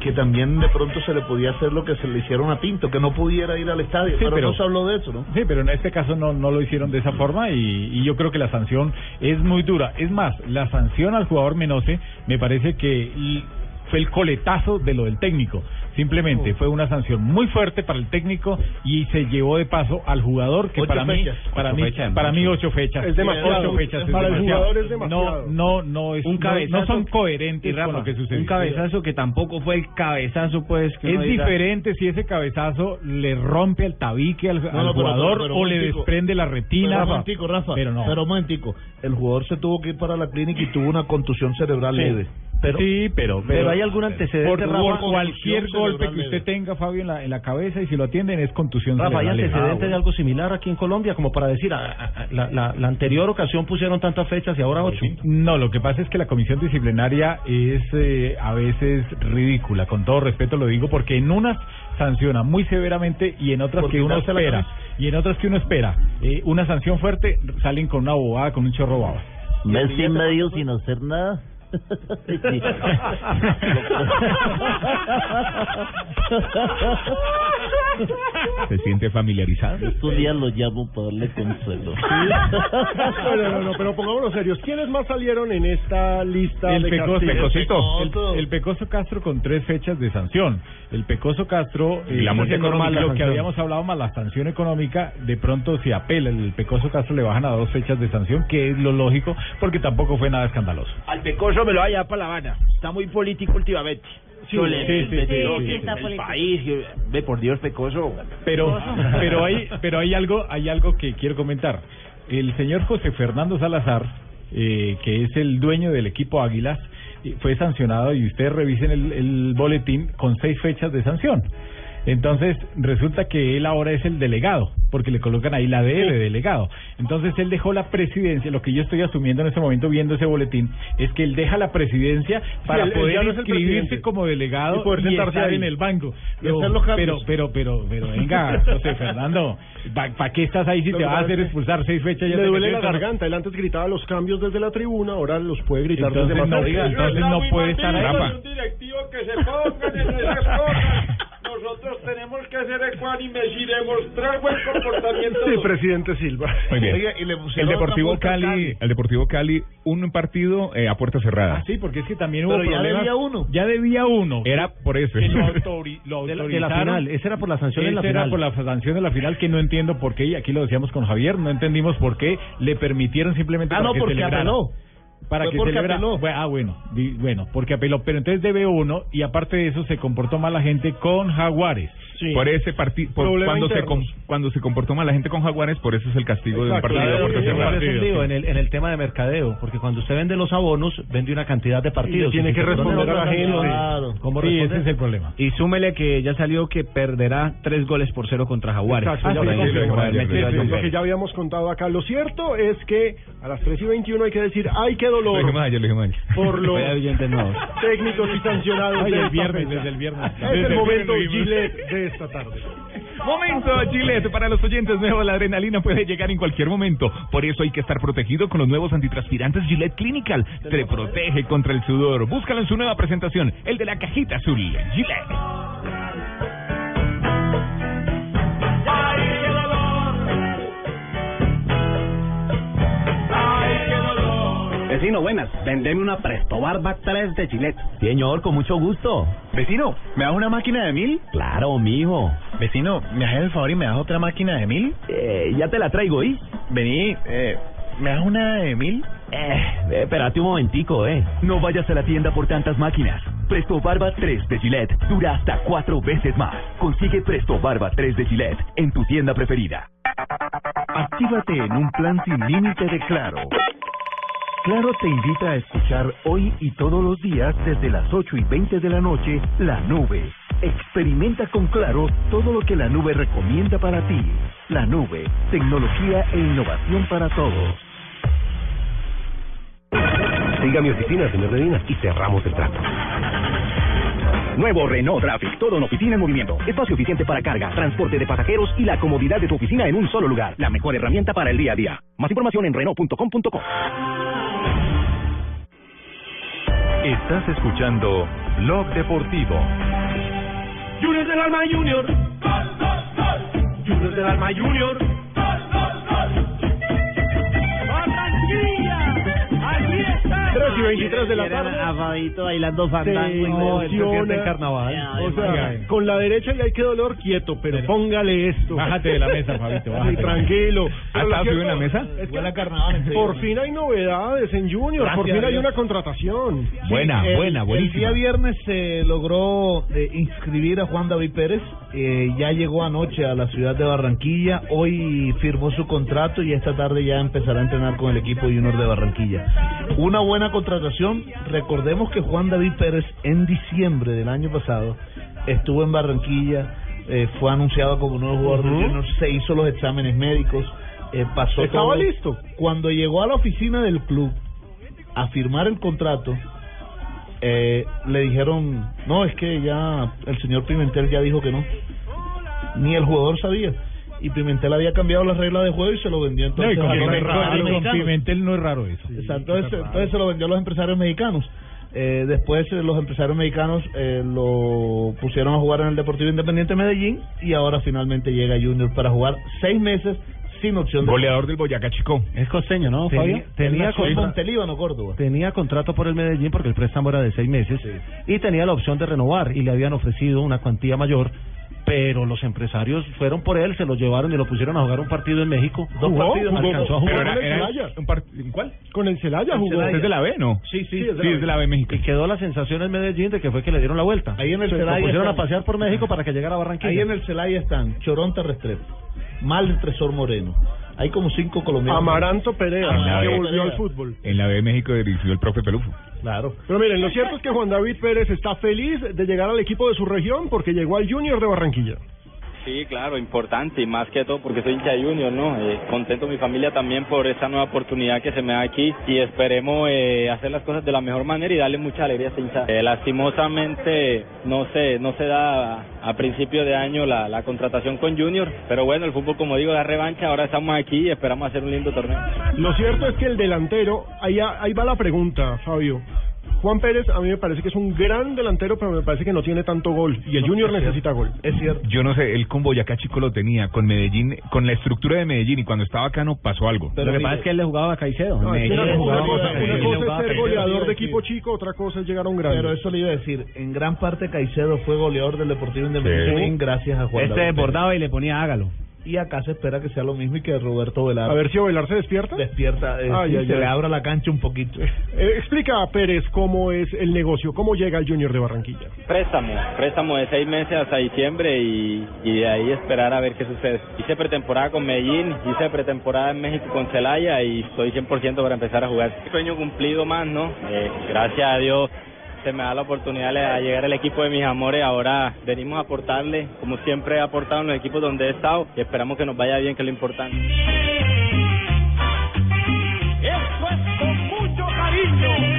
que también de pronto se le podía hacer lo que se le hicieron a Pinto, que no pudiera ir al estadio, Sí, pero, pero- no se habló de eso, ¿no? Sí, pero en este caso no, no lo hicieron de esa forma y, y yo creo que la sanción es muy dura. Es más, la sanción al jugador Menose me parece que fue el coletazo de lo del técnico. Simplemente fue una sanción muy fuerte para el técnico y se llevó de paso al jugador que Ocho para mí, fechas. para Ocho mí, fechas, para mí ocho fechas. Es demasiado. Ocho fechas es Para el jugador es demasiado. No, no, no es, Un cabezazo. no, son coherentes Y con lo que sucedió. Un cabezazo que tampoco fue el cabezazo, pues. Que Es diferente si ese cabezazo le rompe el tabique al, al no, pero- jugador pero- pero o le momentico. desprende la retina. Pero un momentico, Rafa, Pero no. un momentico, el jugador se tuvo que ir para la clínica y tuvo una contusión cerebral Sí. leve. Pero, sí, pero, pero hay algún antecedente, por, Rafa? por cualquier Contusión golpe que usted tenga, Fabio, en la, en la cabeza y si lo atienden es contusión Rafa, ¿hay antecedentes Ah, de algo similar aquí en Colombia? Como para decir, ah, ah, la, la, la anterior ocasión pusieron tantas fechas y ahora ocho. No, lo que pasa es que la comisión disciplinaria es eh, a veces ridícula, con todo respeto lo digo, porque en unas sanciona muy severamente y en otras Por que uno espera, y en otras que uno espera, eh, una sanción fuerte, salen con una bobada, con un chorro baba. Mes y medio sin hacer nada. ¿Se siente familiarizado? Estos días lo llamo para darle consuelo. No, no, no, no, pero pongámonos serios. ¿Quiénes más salieron en esta lista El de Pecoso, castigos? el, el Pecoso Castro con tres fechas de sanción. El Pecoso Castro, Y la normal, económica, lo que habíamos hablado más la sanción económica, de pronto si apela el Pecoso Castro le bajan a dos fechas de sanción, que es lo lógico, porque tampoco fue nada escandaloso. Al pecoso me lo va a llevar para La Habana. Está muy político últimamente. Sí, sí, sí, el- sí, el- país, ve por Dios, pecoso. Pero, pero hay, pero hay algo, hay algo que quiero comentar. El señor José Fernando Salazar, eh, que es el dueño del equipo Águilas, eh, fue sancionado y ustedes revisen el, el boletín con seis fechas de sanción. Entonces resulta que él ahora es el delegado, porque le colocan ahí la D de delegado. Entonces él dejó la presidencia, lo que yo estoy asumiendo en este momento viendo ese boletín, es que él deja la presidencia para él- él poder ya no inscribirse como delegado Y poder sentarse ahí. en el banco. Pero, pero, pero, pero, pero, venga, José Fernando, ¿para qué estás ahí si Lo te vas a hacer expulsar seis fechas? ya Le duele la garganta. Él antes gritaba los cambios desde la tribuna, ahora los puede gritar Entonces desde no, entonces no puede estar ahí. Un directivo que se pongan en esas cosas. Nosotros tenemos que ser ecuánimes y demostrar buen comportamiento. Sí, presidente Silva. Muy bien. Oiga, y le el Deportivo al Cali, el Deportivo Cali, un partido eh, a puerta cerrada. Ah, sí, porque es que también hubo Pero ya problemas. debía uno. Ya debía uno. Era por eso. que lo, autori- lo De la, de la final, esa era por la sanción en la Ese era final. por la sanción de la final que no entiendo por qué, y aquí lo decíamos con Javier, no entendimos por qué le permitieron simplemente Ah, para no, que porque celebrara. apeló. Para que celebrara. apeló. Bueno, ah, bueno, di- bueno, porque apeló, pero entonces debe uno y aparte de eso se comportó mal la gente con Jaguares. Sí. Por ese partido, cuando se internos. cuando se comportó mal la gente con Jaguares, por eso es el castigo de un Exacto. partido Claro, sí, cerrada. sí, en el, en el tema de mercadeo, porque cuando usted vende los abonos, vende una cantidad de partidos. tiene Y si que responder a la otras gente. sanciones, Claro. ¿Cómo Sí, ese es el problema. Y súmele que ya salió que perderá tres goles por cero contra Jaguares. Exacto, lo que ya habíamos contado acá. Lo cierto es que a las 3 y 21 hay que decir, ¡ay, qué Lo dolor! lo. Por los técnicos y sancionados Ay, de el viernes, desde el viernes. Es Desde el momento. Gillette de esta tarde. Momento, Gillette. Para los oyentes nuevos, la adrenalina puede llegar en cualquier momento. Por eso hay que estar protegido con los nuevos antitranspirantes Gillette Clinical. Te protege contra el sudor. Búscalo en su nueva presentación, el de la cajita azul. Gillette. Vecino, buenas. Vendeme una Presto Barba 3 de Gillette. Señor, con mucho gusto. Vecino, ¿me das una máquina de mil? Claro, mijo. Vecino, ¿me haces el favor y me das otra máquina de mil? Eh, ya te la traigo, ¿y? Vení, eh, ¿me das una de mil? Eh, espérate un momentico, eh. No vayas a la tienda por tantas máquinas. Presto Barba 3 de Gillette dura hasta cuatro veces más. Consigue Presto Barba 3 de Gillette en tu tienda preferida. Actívate en un plan sin límite de Claro. Claro te invita a escuchar hoy y todos los días desde las 8 y 20 de la noche La Nube. Experimenta con Claro todo lo que la nube recomienda para ti. La Nube, tecnología e innovación para todos. Siga mi oficina, señor Medina, y cerramos el trato. Nuevo Renault Traffic, todo en oficina en movimiento. Espacio eficiente para carga, transporte de pasajeros y la comodidad de tu oficina en un solo lugar. La mejor herramienta para el día a día. Más información en Renault.com.co. Estás escuchando Blog Deportivo. Junior del Alma Junior. Junior del Alma Junior. Barranquilla. Y 23 de la tarde. A Fabito bailando fandango. emociona. O sea, con la derecha ya hay que dolor quieto, pero póngale esto. Bájate de la mesa, Fabito, bájate. Sí, tranquilo. ¿Ah, Pero lo estaba subido en la mesa? es que carnaval. Por fin hay novedades en Junior, Gracias por fin hay una contratación. Buena, el, buena, El buenísima. día viernes se logró eh, inscribir a Juan David Pérez. Eh, ya llegó anoche a la ciudad de Barranquilla. Hoy firmó su contrato y esta tarde ya empezará a entrenar con el equipo Junior de Barranquilla. Una buena contratación. Recordemos que Juan David Pérez en diciembre del año pasado estuvo en Barranquilla. eh, fue anunciado como nuevo jugador de. Junior. Se hizo los exámenes médicos. eh, pasó Estaba todo. listo. Cuando llegó a la oficina del club a firmar el contrato, eh, le dijeron, no, es que ya el señor Pimentel ya dijo que no. Ni el jugador sabía. Y Pimentel había cambiado las reglas de juego y se lo vendió No, entonces y con, a los Pimentel, empresarios con mexicanos. Pimentel no es raro eso. Exacto, entonces, entonces se lo vendió a los empresarios mexicanos. Eh, después eh, los empresarios mexicanos eh, lo pusieron a jugar en el Deportivo Independiente de Medellín y ahora finalmente llega Junior para jugar seis meses sin opción de Goleador del Boyacá Chico. Es costeño, ¿no, Tenía- Fabio? tenía con- con Córdoba. Tenía contrato por el Medellín porque el préstamo era de seis meses y tenía la opción de renovar y le habían ofrecido una cuantía mayor, pero los empresarios fueron por él, se lo llevaron y lo pusieron a jugar un partido en México. Dos Jugó, partidos, alcanzó a jugó jugar. con el Celaya. un part- ¿en ¿Cuál? Con el Celaya El jugó. Celaya. ¿Es de la B, no? Sí, sí, Sí, es de Sí, la es de la B México. Y quedó la sensación en Medellín de que fue que le dieron la vuelta. Ahí en el Se lo Celaya pusieron a están- pasear por México para que llegara a Barranquilla. Ahí en el Celaya están Choronta Restrepo, Mal Tresor Moreno. Hay como cinco colombianos. Amaranto Perea, En la que B. volvió al fútbol. En la B México dirigió el profe Pelufo. Claro. Pero miren, lo cierto es que Juan David Pérez está feliz de llegar al equipo de su región porque llegó al Junior de Barranquilla. Sí, claro, importante y más que todo porque soy hincha Junior, ¿no? Eh, contento mi familia también por esta nueva oportunidad que se me da aquí y esperemos eh, hacer las cosas de la mejor manera y darle mucha alegría a esta hinchada. Eh, lastimosamente no se, no se da a, principio de año la, la contratación con Junior, pero bueno, el fútbol como digo da revancha, ahora estamos aquí y esperamos hacer un lindo torneo. Lo cierto es que el delantero, ahí, ahí va la pregunta, Fabio. Juan Pérez a mí me parece que es un gran delantero, pero me parece que no tiene tanto gol y el Junior necesita gol. Es cierto. Yo no sé, él con Boyacá Chico lo tenía, con Medellín, con la estructura de Medellín y cuando estaba acá no pasó algo. lo que pasa es que él le jugaba a Caicedo. No, Medellín una, jugaba una cosa, una cosa es ser goleador de equipo chico, otra cosa es llegar a un grande. Pero eso le iba a decir, en gran parte Caicedo fue goleador del Deportivo Independiente Sí. gracias a Juan Este desbordaba y le ponía hágalo. Y acá se espera que sea lo mismo y que Roberto Velar A ver si Ovelar se despierta. despierta, eh, Ay, sí, ay, se ay. le abra la cancha un poquito. Eh, explica a Pérez cómo es el negocio, cómo llega al Junior de Barranquilla. Préstamo, préstamo de seis meses hasta diciembre y, y de ahí esperar a ver qué sucede. Hice pretemporada con Medellín, hice pretemporada en México con Celaya y estoy 100% para empezar a jugar. Sueño cumplido más, ¿no? Eh, gracias a Dios se me da la oportunidad de llegar al equipo de mis amores. Ahora venimos a aportarle, como siempre he aportado en los equipos donde he estado y esperamos que nos vaya bien, que es lo importante. Esto es con mucho cariño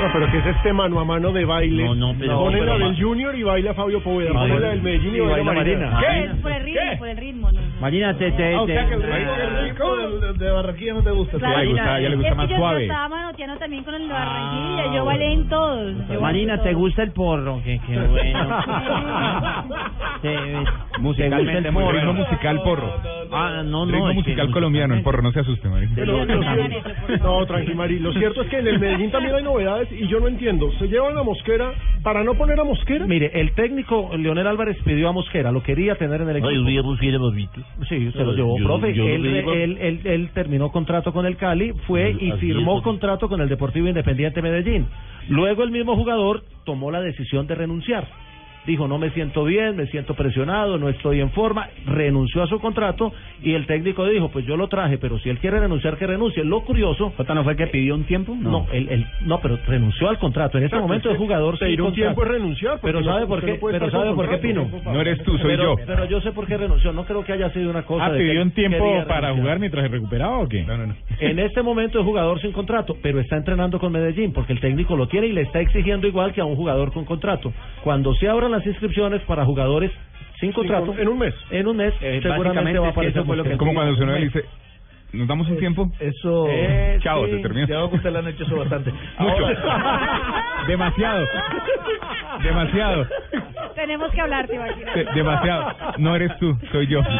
No, pero que es este mano a mano de baile. No, no, pero- Pone la del Junior y baila Fabio Poveda. Pone baila- la del Medellín y, baila Marina. Marina. Por el ritmo, por el ritmo. no. Marina, te, te, Ah, o sea que el Marina- ritmo de, Barranquilla no te gusta. Claro, le gusta- mira, a ella le gusta es más suave. Yo estaba manoteando también con el de Barranquilla. yo bailé en todos. Marina, ¿te gusta el porro? Qué, qué bueno. Te- Musicalmente, ¿te gusta el ritmo porro? musical porro. Ah, no, no. ritmo musical colombiano, el porro, no se asuste, cierto- no, tranqui, Mari. Lo cierto es que en el Medellín también hay novedades y yo no entiendo. ¿Se llevan a Mosquera para no poner a Mosquera? Mire, el técnico Leonel Álvarez pidió a Mosquera, lo quería tener en el equipo. Sí, se lo llevó, Yo- profe. yo lo él, él, él, él terminó contrato con el Cali, fue y Así firmó es, contrato con el Deportivo Independiente Medellín. Luego el mismo jugador tomó la decisión de renunciar. Dijo, no me siento bien, me siento presionado, no estoy en forma. Renunció a su contrato y el técnico dijo, pues yo lo traje, pero si él quiere renunciar, que renuncie. Lo curioso... ¿no fue que pidió un tiempo? No, él, él- no pero renunció al contrato. En este momento el jugador pedir sin un tiempo contrato. es renunciar, Pero no- ¿sabe por qué? no pero ¿sabe por qué, Pino? No eres tú, soy pero, yo. Pero yo sé por qué renunció. No creo que haya sido una cosa Ah, de que pidió un tiempo para renunciar. jugar mientras se recuperaba o qué? No, no, no. En este momento es jugador sin contrato, pero está entrenando con Medellín porque el técnico lo tiene y le está exigiendo igual que a un jugador con contrato. Cuando se abran las inscripciones para jugadores sin contrato, en un mes. en un mes, Eh, seguramente va a aparecer eso fue lo que Es Mosquera. como cuando se uno un le mes. dice, ¿nos damos un tiempo? Eso. Eh, Chao, sí. se terminó. Ya que usted le han hecho eso bastante. Ahora- Demasiado. Demasiado. Tenemos que hablar, te demasiado. No eres tú, soy yo.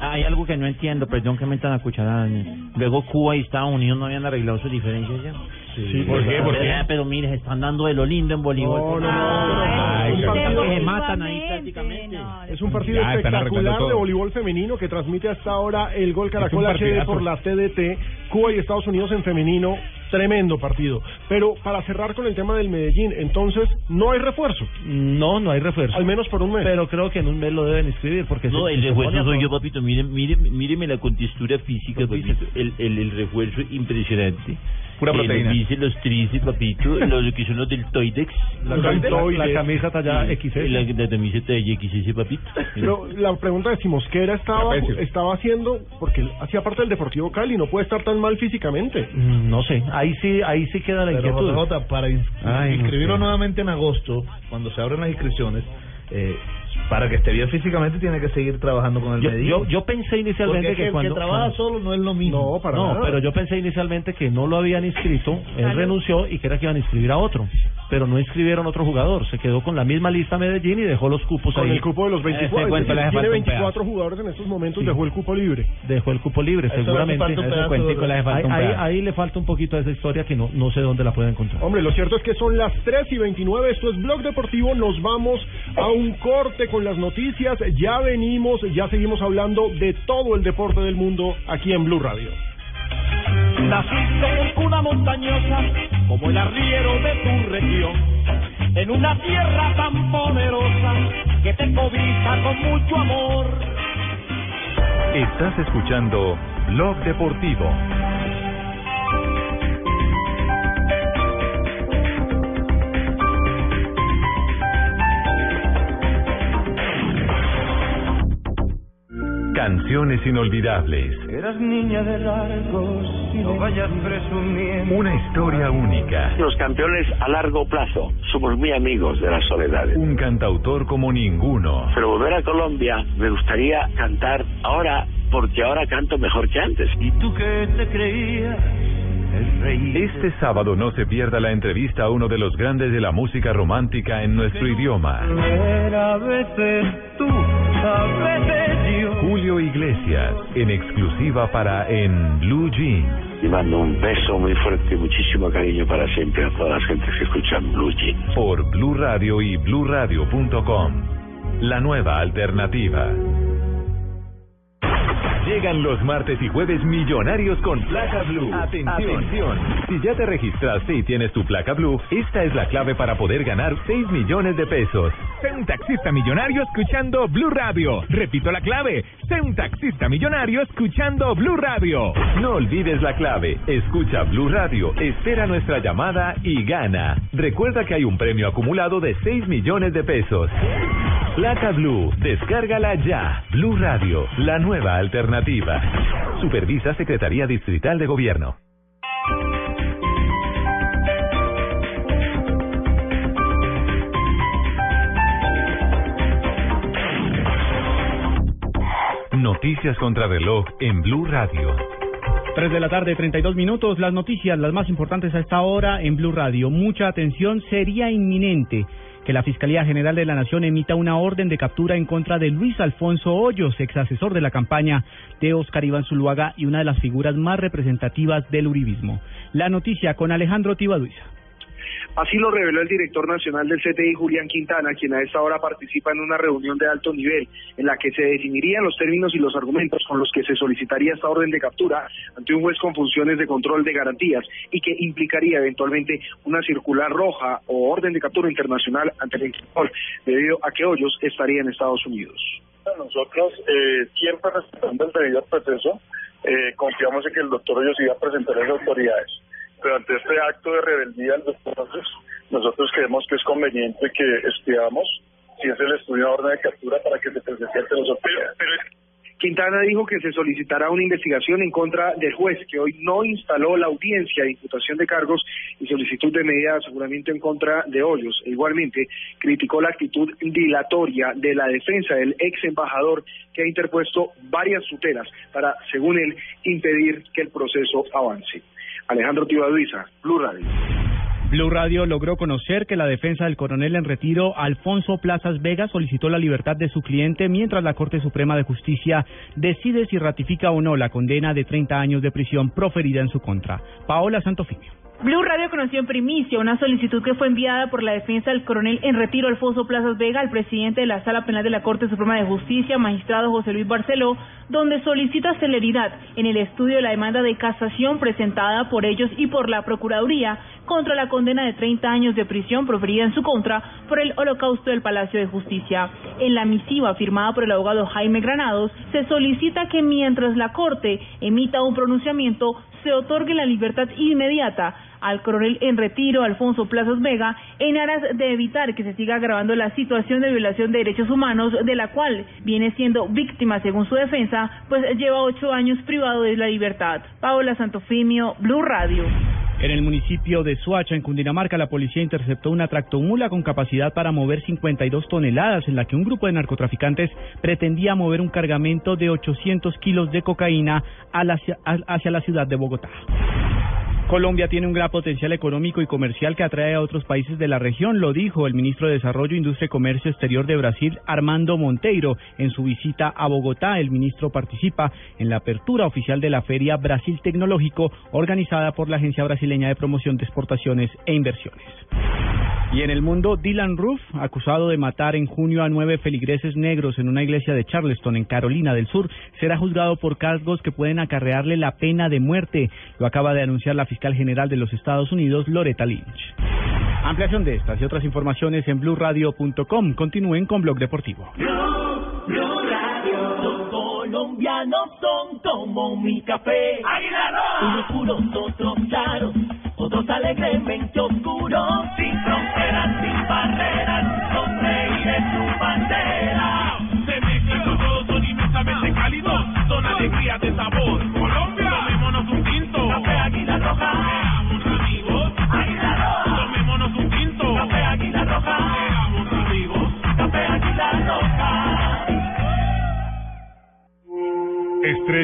Hay algo que no entiendo, perdón que me están escuchando. Luego Cuba y Estados Unidos no habían arreglado sus diferencias ya. Sí, ¿por qué? ¿Por qué? Eh, Pero mire, se están dando de lo lindo en voleibol. No, no, no. Partido- se matan ahí prácticamente. Es un partido Ya, espectacular de voleibol femenino que transmite hasta ahora el Gol Caracol HD por la TDT, Cuba y Estados Unidos en femenino, tremendo partido. Pero para cerrar con el tema del Medellín, entonces no hay refuerzo, No, no hay refuerzo. al menos por un mes. Pero creo que en un mes lo deben inscribir porque No, se- el se refuerzo soy yo, papito. Mire, mire, míreme la contextura física, papito. El, el, el refuerzo impresionante. Pura proteína. los bíceps, los tríceps, papito. Los que son los deltoidex. La, la- deltoides. camisa talla XS. La, la camiseta de XS, papito. Pero la pregunta es si Mosquera estaba, estaba haciendo, porque él hacía parte del Deportivo Cali, no puede estar tan mal físicamente. Mm, No sé, ahí sí, ahí sí queda la Pero inquietud. JJ, para ins- Ay, no inscribirlo sé. nuevamente en agosto, cuando se abren las inscripciones, eh, para que esté bien físicamente tiene que seguir trabajando con el Yo, Medellín. yo, yo pensé inicialmente Porque es que, el cuando que trabaja cuando- solo no es lo mismo. No, para no, nada. pero yo pensé inicialmente que no lo habían inscrito, él Claro. renunció y que era que iban a inscribir a otro, pero no inscribieron otro jugador, se quedó con la misma lista Medellín y dejó los cupos Con ahí. el cupo de los 24, Ese cuento le hace tiene un 24 jugadores en estos momentos, Sí. dejó el cupo libre. Dejó el cupo libre, Eso seguramente. Ahí- le falta un poquito de esa historia que no, no sé dónde la pueden encontrar. Hombre, lo cierto es que son las 3 y 29, esto es Blog Deportivo, nos vamos a un corte con las noticias, ya venimos, ya seguimos hablando de todo el deporte del mundo aquí en Blue Radio. Naciste en cuna montañosa como el arriero de tu región, en una tierra tan poderosa que te cobija con mucho amor. Estás escuchando Blog Deportivo. Canciones inolvidables. Eras niña de largos no vayas presumiendo. Una historia única. Los campeones a largo plazo somos muy amigos de las soledades. Un cantautor como ninguno. Pero volver a Colombia me gustaría cantar ahora porque ahora canto mejor que antes. ¿Y tú qué te creías? El rey. Este sábado no se pierda la entrevista a uno de los grandes de la música romántica en nuestro idioma. Era a veces tú. Julio Iglesias, en exclusiva para En Blue Jeans. Y mando un beso muy fuerte y muchísimo cariño para siempre a todas las gentes que escuchan Blue Jeans. Por Blue Radio y bluradio.com. La nueva alternativa. Llegan los martes y jueves millonarios con placa blue. Atención. Si ya te registraste y tienes tu placa blue, esta es la clave para poder ganar 6 millones de pesos. Sé un taxista millonario escuchando Blue Radio. Repito la clave. Sé un taxista millonario escuchando Blue Radio. No olvides la clave. Escucha Blue Radio, espera nuestra llamada y gana. Recuerda que hay un premio acumulado de 6 millones de pesos. Placa Blue, descárgala ya. Blue Radio, la nueva alternativa. Supervisa Secretaría Distrital de Gobierno. Noticias contra reloj en Blue Radio. 3 de la tarde, 32 minutos. Las noticias, las más importantes a esta hora en Blue Radio. Mucha atención, sería inminente que la Fiscalía General de la Nación emita una orden de captura en contra de Luis Alfonso Hoyos, ex asesor de la campaña de Oscar Iván Zuluaga y una de las figuras más representativas del uribismo. La noticia con Alejandro Tibaduiza. Así lo reveló el director nacional del CTI, Julián Quintana, quien a esta hora participa en una reunión de alto nivel en la que se definirían los términos y los argumentos con los que se solicitaría esta orden de captura ante un juez con funciones de control de garantías y que implicaría eventualmente una circular roja o orden de captura internacional ante el Interpol, debido a que Hoyos estaría en Estados Unidos. Nosotros, eh, siempre respetando el debido proceso, eh, confiamos en que el doctor Hoyos iba a presentar a las autoridades pero ante este acto de rebeldía del doctor nosotros creemos que es conveniente que estudiamos si es el estudio de orden de captura para que se presente los autoridades. Pero, Quintana dijo que se solicitará una investigación en contra del juez que hoy no instaló la audiencia de imputación de cargos y solicitud de medida de aseguramiento en contra de Hoyos. E igualmente criticó la actitud dilatoria de la defensa del ex embajador que ha interpuesto varias tutelas para, según él, impedir que el proceso avance. Alejandro Tibaduiza, Blue Radio. Blue Radio logró conocer que la defensa del coronel en retiro, Alfonso Plazas Vega, solicitó la libertad de su cliente mientras la Corte Suprema de Justicia decide si ratifica o no la condena de 30 años de prisión proferida en su contra. Paola Santofimio. Blue Radio conoció en primicia una solicitud que fue enviada por la defensa del coronel en retiro Alfonso Plazas Vega al presidente de la Sala Penal de la Corte Suprema de Justicia, magistrado José Luis Barceló, donde solicita celeridad en el estudio de la demanda de casación presentada por ellos y por la Procuraduría contra la condena de 30 años de prisión proferida en su contra por el holocausto del Palacio de Justicia. En la misiva firmada por el abogado Jaime Granados, se solicita que mientras la Corte emita un pronunciamiento, se otorgue la libertad inmediata al coronel en retiro Alfonso Plazas Vega en aras de evitar que se siga agravando la situación de violación de derechos humanos de la cual viene siendo víctima según su defensa, pues lleva ocho años privado de la libertad. Paola Santofimio, Blue Radio. En el municipio de Suacha, en Cundinamarca, la policía interceptó una tractomula con capacidad para mover 52 toneladas, en la que un grupo de narcotraficantes pretendía mover un cargamento de 800 kilos de cocaína hacia la ciudad de Bogotá. Colombia tiene un gran potencial económico y comercial que atrae a otros países de la región, lo dijo el ministro de Desarrollo, Industria y Comercio Exterior de Brasil, Armando Monteiro, en su visita a Bogotá. El ministro participa en la apertura oficial de la Feria Brasil Tecnológico, organizada por la Agencia Brasileña de Promoción de Exportaciones e Inversiones. Y en el mundo, Dylan Roof, acusado de matar en junio a nueve feligreses negros en una iglesia de Charleston, en Carolina del Sur, será juzgado por cargos que pueden acarrearle la pena de muerte. Lo acaba de anunciar la fiscal general de los Estados Unidos, Loretta Lynch. Ampliación de estas y otras informaciones en blueradio.com. Continúen con Blog Deportivo. Los colombianos son como mi café. Unos puros, otros claros, otros alegremente oscuros. Sin fronteras, sin barreras, con reír en su bandera.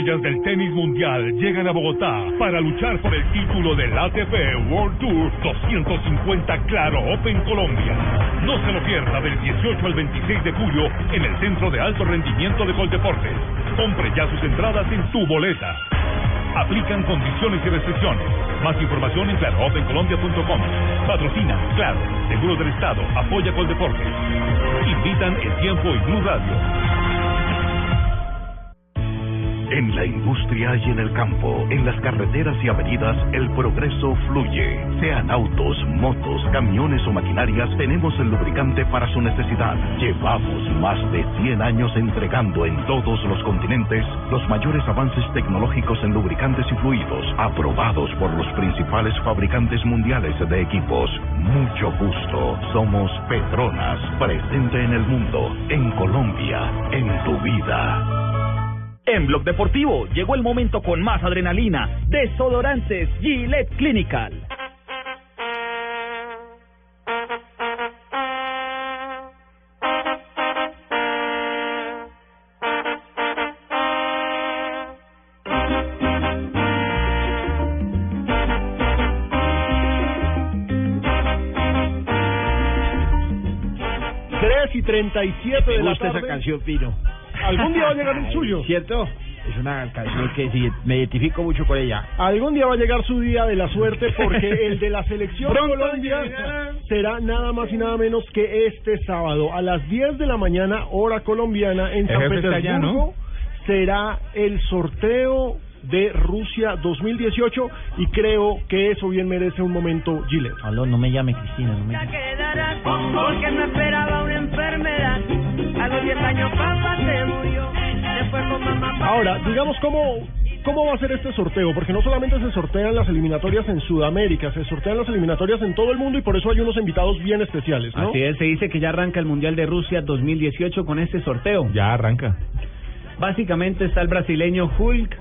Estrellas del tenis mundial llegan a Bogotá para luchar por el título del ATP World Tour 250 Claro Open Colombia. No se lo pierda del 18 al 26 de julio en el Centro de Alto Rendimiento de Coldeportes. Compre ya sus entradas en tu boleta. Aplican condiciones y restricciones. Más información en claroopencolombia.com. Patrocina, claro, Seguros del Estado, apoya Coldeportes. Invitan el tiempo y Blue Radio. En la industria y en el campo, en las carreteras y avenidas, el progreso fluye. Sean autos, motos, camiones o maquinarias, tenemos el lubricante para su necesidad. Llevamos más de 100 años entregando en todos los continentes los mayores avances tecnológicos en lubricantes y fluidos, aprobados por los principales fabricantes mundiales de equipos. Mucho gusto. Somos Petronas, presente en el mundo, en Colombia, en tu vida. En Blog Deportivo llegó el momento con más adrenalina. Desodorantes Gillette Clinical. Y 37 de Me la gusta esa tarde. canción, Pino. Algún día va a llegar el suyo. ¿Cierto? Es una canción que sí, me identifico mucho con ella. Algún día va a llegar su día de la suerte porque el de la selección Colombia será nada más y nada menos que este sábado a las 10 de la mañana hora colombiana en San allá, Petersburgo será el sorteo de Rusia 2018 y creo que eso bien merece un momento Gillette. Aló, no me llame Cristina, no me llame. quedarás porque no esperaba una enfermedad. A los 10 años papá se murió, después con mamá. Ahora, digamos cómo cómo va a ser este sorteo, porque no solamente se sortean las eliminatorias en Sudamérica, se sortean las eliminatorias en todo el mundo y por eso hay unos invitados bien especiales, ¿no? Así es, se dice que ya arranca el Mundial de Rusia 2018 con este sorteo. Ya arranca. Básicamente está el brasileño Hulk,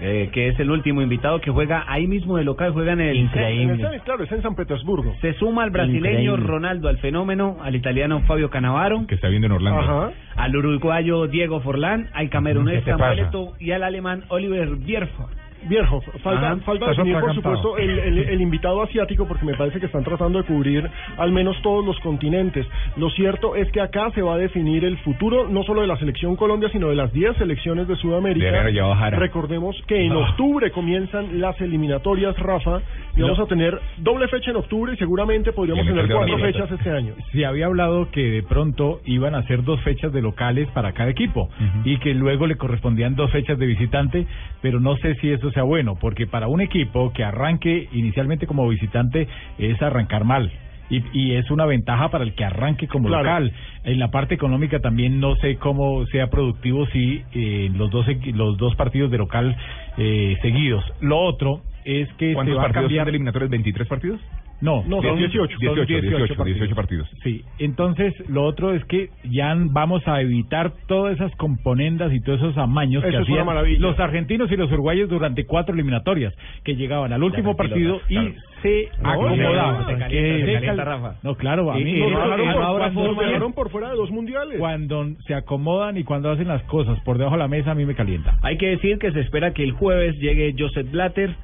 eh, que es el último invitado que juega ahí mismo de local, juega en el... En el- claro, es en San Petersburgo. Se suma al brasileño Increíble. Ronaldo, al fenómeno, al italiano Fabio Canavaro, Que está viendo en Orlando. Ajá. al uruguayo Diego Forlán, al camerunés ¿Qué te Samuel? Eto'o y al alemán Oliver Bierhoff. Viejo, falta, Ajá. falta definir por supuesto el, el, el invitado asiático porque me parece que están tratando de cubrir al menos todos los continentes. Lo cierto es que acá se va a definir el futuro no solo de la selección Colombia sino de las 10 selecciones de Sudamérica. De. Recordemos que en Ah. octubre comienzan las eliminatorias, Rafa, y vamos a tener doble fecha en octubre y seguramente podríamos tener cuatro fechas este año. Se había hablado que de pronto iban a ser dos fechas de locales para cada equipo y que luego le correspondían dos fechas de visitante, pero no sé si eso sea bueno, porque para un equipo que arranque inicialmente como visitante es arrancar mal. Y, y es una ventaja para el que arranque como Claro. local. En la parte económica también no sé cómo sea productivo si eh, los dos los dos partidos de local eh, seguidos. Lo otro es que se ¿Cuántos va a partidos cambiar de eliminatorios? ¿23 partidos? No, No, son 18. 18, 18, 18 partidos. Sí, entonces lo otro es que ya vamos a evitar todas esas componendas y todos esos amaños que Eso hacían maravilla. los argentinos y los uruguayos durante cuatro eliminatorias, que llegaban al último partido y se No, acomodaban. se calienta, Que- se se calienta, cal- Rafa. No, claro, a mí y por- ahora nos cuando- dejaron por fuera de dos mundiales. cuando se acomodan y cuando hacen las cosas por debajo de la mesa a mí me calienta. Hay que decir que se espera que el jueves llegue Joseph Blatter,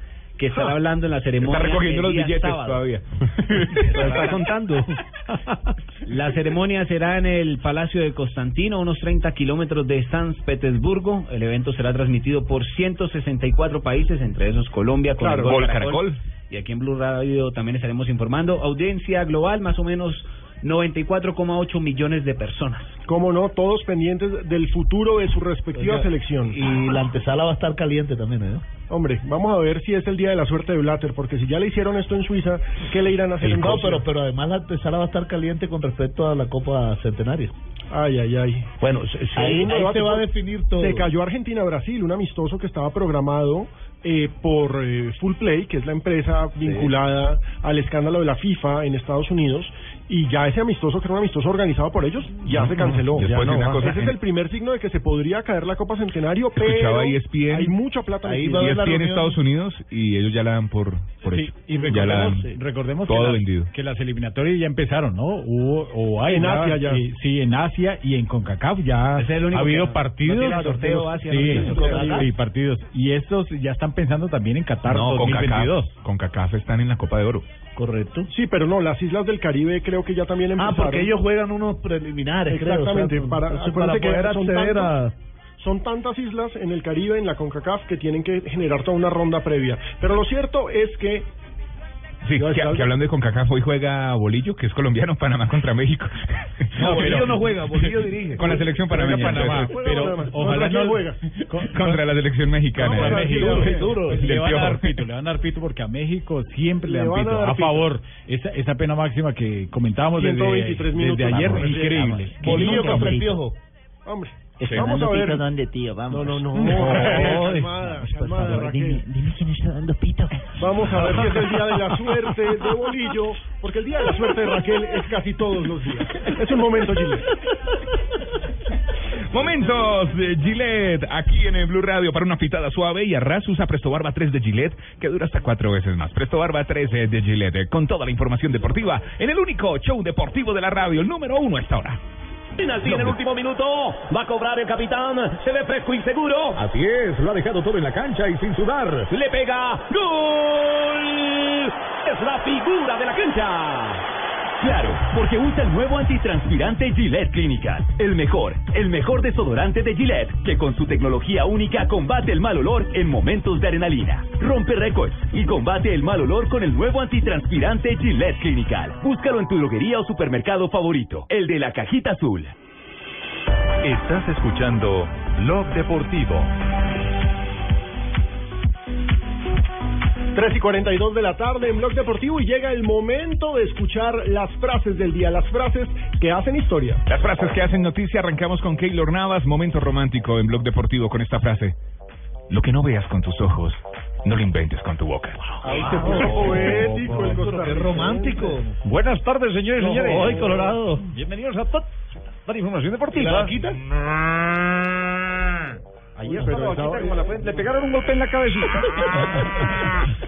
que estará hablando en la ceremonia. Está recogiendo los billetes sábado. todavía. Lo está contando. La ceremonia será en el Palacio de Constantino, a unos 30 kilómetros de San Petersburgo. El evento será transmitido por 164 países, entre esos Colombia, con Claro, Gol Caracol. Y aquí en Blue Radio también estaremos informando. Audiencia global, más o menos 94,8 millones de personas. Cómo no, todos pendientes del futuro de su respectiva Oiga, selección. Y la antesala va a estar caliente también, ¿eh? Hombre, vamos a ver si es el día de la suerte de Blatter, porque si ya le hicieron esto en Suiza, ¿qué le irán a hacer en No, Rusia? pero, pero además la antesala va a estar caliente con respecto a la Copa Centenario. Ay, ay, ay. Bueno, se- se- Ahí, ahí, se va a definir todo. Se cayó Argentina-Brasil, un amistoso que estaba programado eh, por eh, Full Play, que es la empresa vinculada al escándalo de la FIFA en Estados Unidos, y ya ese amistoso, que era un amistoso organizado por ellos, ya se canceló. Después Ya de no una va. cosa, Ese es en- el primer signo de que se podría caer la Copa Centenario, Escuchaba pero ESPN. hay mucha plata Ahí va ESPN Estados Unidos y ellos ya la dan por, por Sí, hecho. y ya la recordemos, dan recordemos que, todo las, vendido. que las eliminatorias ya empezaron, ¿no? Hubo, o hay En ya, Asia ya. Sí, sí, en Asia y en CONCACAF ya es el único ha habido no- partidos. no sorteo Asia, sí, sí, partidos. Y estos ya están pensando también en Qatar No, con 2022. CACAF, con CACAF están en la Copa de Oro. Correcto. Sí, pero no, las islas del Caribe creo que ya también Ah, empezaron. porque ellos juegan unos preliminares, creo, Exactamente, o sea, para, acuérdate para poder acceder a... son tantas islas en el Caribe, en la CONCACAF, que tienen que generar toda una ronda previa. Pero lo cierto es que Sí, que, hablando de CONCACAF, hoy juega Bolillo, que es colombiano, Panamá contra México. No, Bolillo pero- no juega, Bolillo dirige. Con la selección panameña. Panamá, entonces, Juega pero Panamá. ojalá ¿Contra quién no juega? con- contra la selección mexicana. No, duro, le van a dar pito, le van a dar pito porque a México siempre le, Le dan van a pito. A, favor, esa, esa pena máxima que comentábamos desde, 123 minutos. desde ayer, increíble. Bolillo contra el piojo. Hombre, vamos a ver. pito donde, tío, vamos. No, no, no. No, calmada, calmada, Raquel. dime, dime quién está dando pito. Vamos a ver si es el día de la suerte de Bolillo, porque el día de la suerte de Raquel es casi todos los días. Es un momento, Chile. Momentos de Gillette aquí en el Blue Radio para una pitada suave y arras usa Presto Barba 3 de Gillette que dura hasta cuatro veces más. Presto Barba 3 de Gillette eh, con toda la información deportiva en el único show deportivo de la radio, el número uno a esta hora. Penalti en el último minuto. Va a cobrar el capitán. Se ve fresco y seguro. Así es, lo ha dejado todo en la cancha y sin sudar. Le pega. ¡Gol! Es la figura de la cancha. Claro, porque usa el nuevo antitranspirante Gillette Clinical. El mejor, el mejor desodorante de Gillette, que con su tecnología única combate el mal olor en momentos de adrenalina. Rompe récords y combate el mal olor con el nuevo antitranspirante Gillette Clinical. Búscalo en tu droguería o supermercado favorito, el de la cajita azul. Estás escuchando Blog Deportivo. 3 y 42 de la tarde en Blog Deportivo y llega el momento de escuchar las frases del día, las frases que hacen historia. Las frases que hacen noticia, arrancamos con Keylor Navas, momento romántico en Blog Deportivo con esta frase. Lo que no veas con tus ojos, no lo inventes con tu boca. Ahí se puso poético el costarricense. romántico. Buenas tardes, señores y señores. Hoy, Colorado. Bienvenidos a toda la información deportiva. ¿Y la vaquita? Ayer pero estaba como la le pegaron un golpe en la cabecita.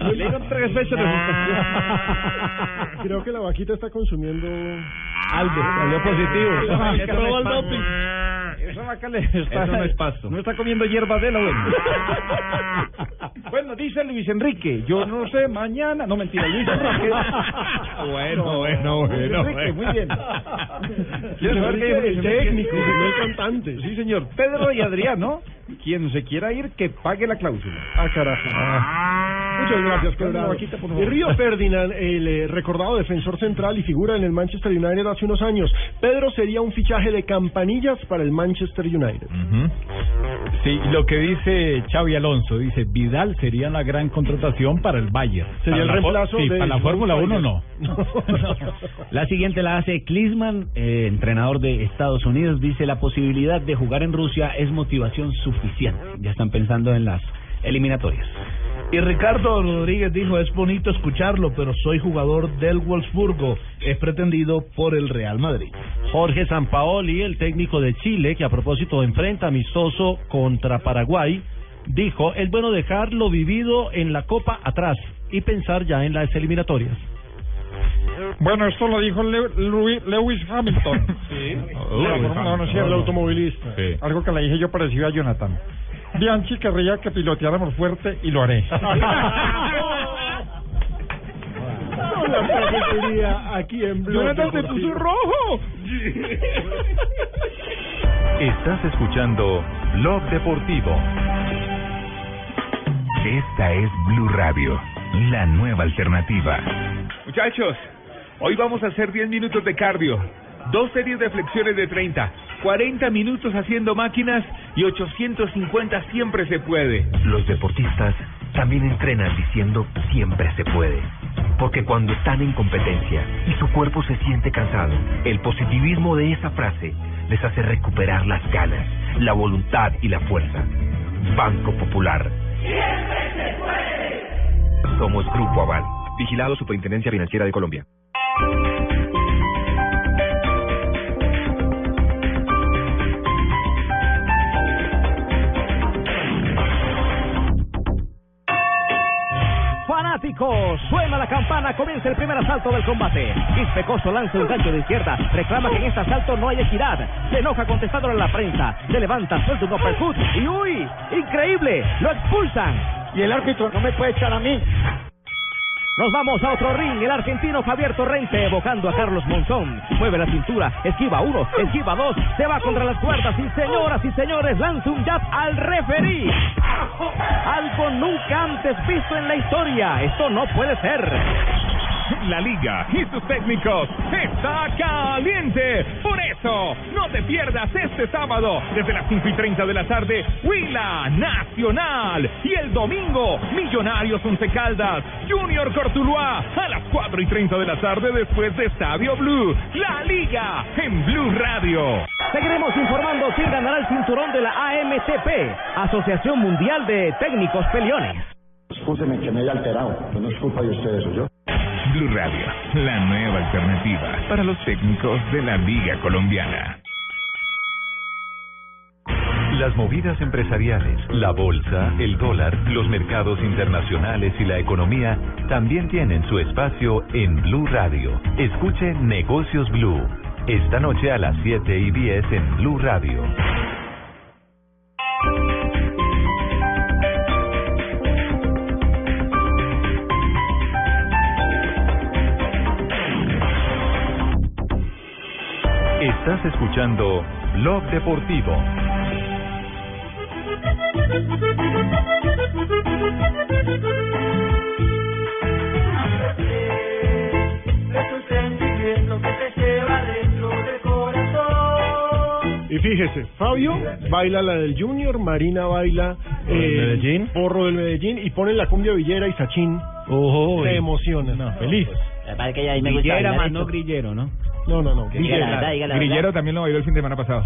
y le dieron tres veces de. Creo que la vaquita está consumiendo algo, salió positivo. Esa vaca Le probó el doping. Esa vaca le está, Eso no es pasto. No está comiendo hierba de la buena. bueno, dice Luis Enrique, yo no sé, mañana. No, mentira, Luis Enrique. Bueno, bueno, Luis bueno, Enrique, bueno. muy bien. ¿Quieres saber qué dijo Luis el Enrique? técnico, no el cantante. Sí, señor. Pedro y Adriano, quien se quiera ir, que pague la cláusula. Ah, carajo. Muchas gracias, Una Colorado. vaquita, por Y favor. Río Ferdinand, el eh, recordado defensor central y figura en el Manchester United hace unos años. Pedro sería un fichaje de campanillas para el Manchester United. Sí, lo que dice Xavi Alonso, dice Vidal sería una gran contratación para el Bayern. Sería Para el reemplazo sí, de para la Fórmula 1 no. La siguiente la hace Klinsmann, eh, entrenador de Estados Unidos. Dice la posibilidad de jugar en Rusia es motivación suficiente. Ya están pensando en las eliminatorias. Y Ricardo Rodríguez dijo, es bonito escucharlo, pero soy jugador del Wolfsburgo, es pretendido por el Real Madrid. Jorge Sampaoli, el técnico de Chile, que a propósito enfrenta amistoso contra Paraguay, dijo, es bueno dejar lo vivido en la Copa atrás y pensar ya en las eliminatorias. Bueno, esto lo dijo Le- Louis- Lewis Hamilton. Sí. No, no es cierto. El automovilista. Sí. Algo que le dije yo parecido a Jonathan. Bianchi querría que piloteáramos fuerte y lo haré. La cafetería aquí en Blog Jonathan se puso rojo. Estás escuchando Blog Deportivo. Esta es Blue Radio, la nueva alternativa. Muchachos, hoy vamos a hacer 10 minutos de cardio, dos series de flexiones de 30, 40 minutos haciendo máquinas y 850 siempre se puede. Los deportistas también entrenan diciendo siempre se puede. Porque cuando están en competencia y su cuerpo se siente cansado, el positivismo de esa frase les hace recuperar las ganas, la voluntad y la fuerza. Banco Popular. Somos Grupo Aval. Vigilado Superintendencia Financiera de Colombia. Suena la campana, comienza el primer asalto del combate. Ispecoso lanza un gancho de izquierda, reclama que en este asalto no hay equidad. Se enoja contestándole a la prensa, se levanta, suelta un uppercut y ¡uy! ¡Increíble! ¡Lo expulsan! Y el árbitro no me puede echar a mí. Nos vamos a otro ring. El argentino Javier Torrente evocando a Carlos Monzón. Mueve la cintura, esquiva uno, esquiva dos, se va contra las cuerdas y señoras y señores lanza un jab al referí. Algo nunca antes visto en la historia. Esto no puede ser. La liga y sus técnicos está caliente. Por eso, no te pierdas este sábado desde las 5 y 30 de la tarde, Huila Nacional. Y el domingo, Millonarios Once Caldas, Junior Cortuluá a las 4 y 30 de la tarde después de Estadio Blue. La liga en Blue Radio. Seguiremos informando quién ganará el cinturón de la AMTP, Asociación Mundial de Técnicos Peleones. Escúcheme que me haya alterado, no es culpa de ustedes, ¿o yo? Blue Radio, la nueva alternativa para los técnicos de la Liga Colombiana. Las movidas empresariales, la bolsa, el dólar, los mercados internacionales y la economía también tienen su espacio en Blue Radio. Escuche Negocios Blue. Esta noche a las 7 y 10 en Blue Radio. Estás escuchando Blog Deportivo. Y fíjese, Fabio baila la del Junior, Marina baila eh, Medellín. porro del Medellín y ponen la cumbia villera y Sachín Ojo, se emociona. feliz. Parece que ahí me gusta Grillera bailar más no grillero, ¿no? No, no, no. Que diga la verdad, diga la Grillero verdad. también lo bailó el fin de semana pasado.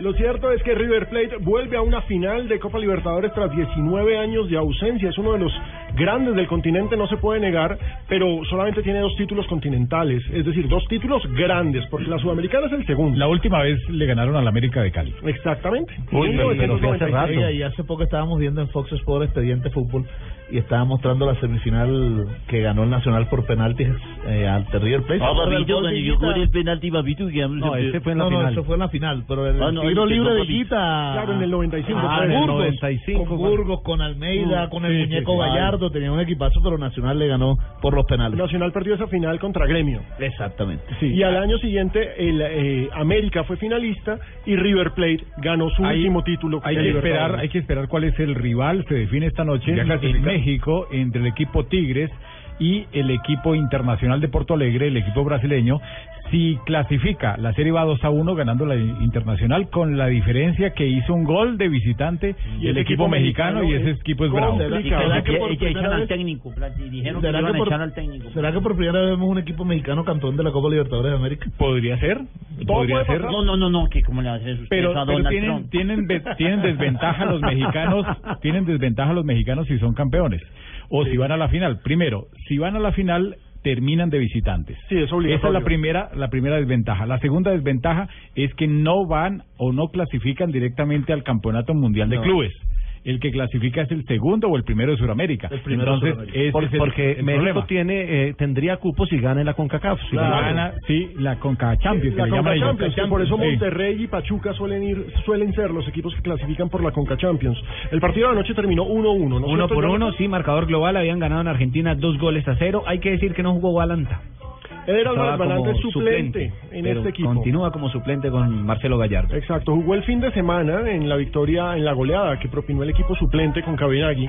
Lo cierto es que River Plate vuelve a una final de Copa Libertadores tras 19 años de ausencia. Es uno de los grandes del continente, no se puede negar, pero solamente tiene dos títulos continentales, es decir, dos títulos grandes, porque la Sudamericana es el segundo. La última vez le ganaron al América de Cali. Exactamente. Uy, pero, pero hace 1996. rato. Y hace poco estábamos viendo en Fox Sport Expediente Fútbol y estaba mostrando la semifinal que ganó el Nacional por penaltis eh, ante River Plate. Ah, ¿Se acuerda del papito, cuando yo cobré el penalti, papito, que No, ese fue en la no, no, eso fue en la final, pero el Ah, no, tiro el que libre de. Higuita. Claro, en el 95, Ah, en el Burgos. 95. Con Burgos, con Almeida, Mm, con el sí, muñeco sí, sí. Gallardo, tenía un equipazo, pero Nacional le ganó por los penales. Nacional perdió esa final contra Gremio. Exactamente. Y al año siguiente el eh, América fue finalista y River Plate ganó su Hay- último título. Hay que esperar, hay que esperar cuál es el rival. Se define esta noche Ya clasifica. México entre el equipo Tigres y el equipo internacional de Porto Alegre, el equipo brasileño. Si clasifica, la serie va 2 a 1 ganando la internacional con la diferencia que hizo un gol de visitante Y el equipo, equipo mexicano y ese es equipo es bravo. ¿Será que por primera echan al vez- técnico. plan, y Dijeron que ¿Será iban que, a por, echar al técnico. ¿Será que por primera vez vemos un equipo mexicano campeón de la Copa Libertadores de América? Podría ser, podría ser. No, no, no, no, que como le usted Pero, a pero Donald tienen, Trump. tienen, tienen desventaja los mexicanos, tienen desventaja los mexicanos si son campeones o si van a la final. Primero, si van a la final terminan de visitantes. Sí, es obligatorio. Esa es la primera, la primera desventaja. La segunda desventaja es que no van o no clasifican directamente al Campeonato Mundial de. Clubes. El que clasifica es el segundo o el primero de Sudamérica. primero de Entonces, Sudamérica. ese Por- es el- porque el México problema. tiene eh, tendría cupo si gana en la CONCACAF. Si gana- sí, la Conca Champions, que La le llaman Conca. Champions, por eso Sí. Monterrey y Pachuca suelen ir, suelen ser los equipos que clasifican por la Conca Champions. El partido de anoche terminó 1-1. ¿no es Uno cierto, por uno, sí, marcador global, habían ganado en Argentina dos goles a cero. Hay que decir que no jugó Balanta. Era como suplente, en este equipo. Continúa como suplente con Marcelo Gallardo. Exacto, jugó el fin de semana en la victoria, en la goleada que propinó el equipo suplente con Cabenagui.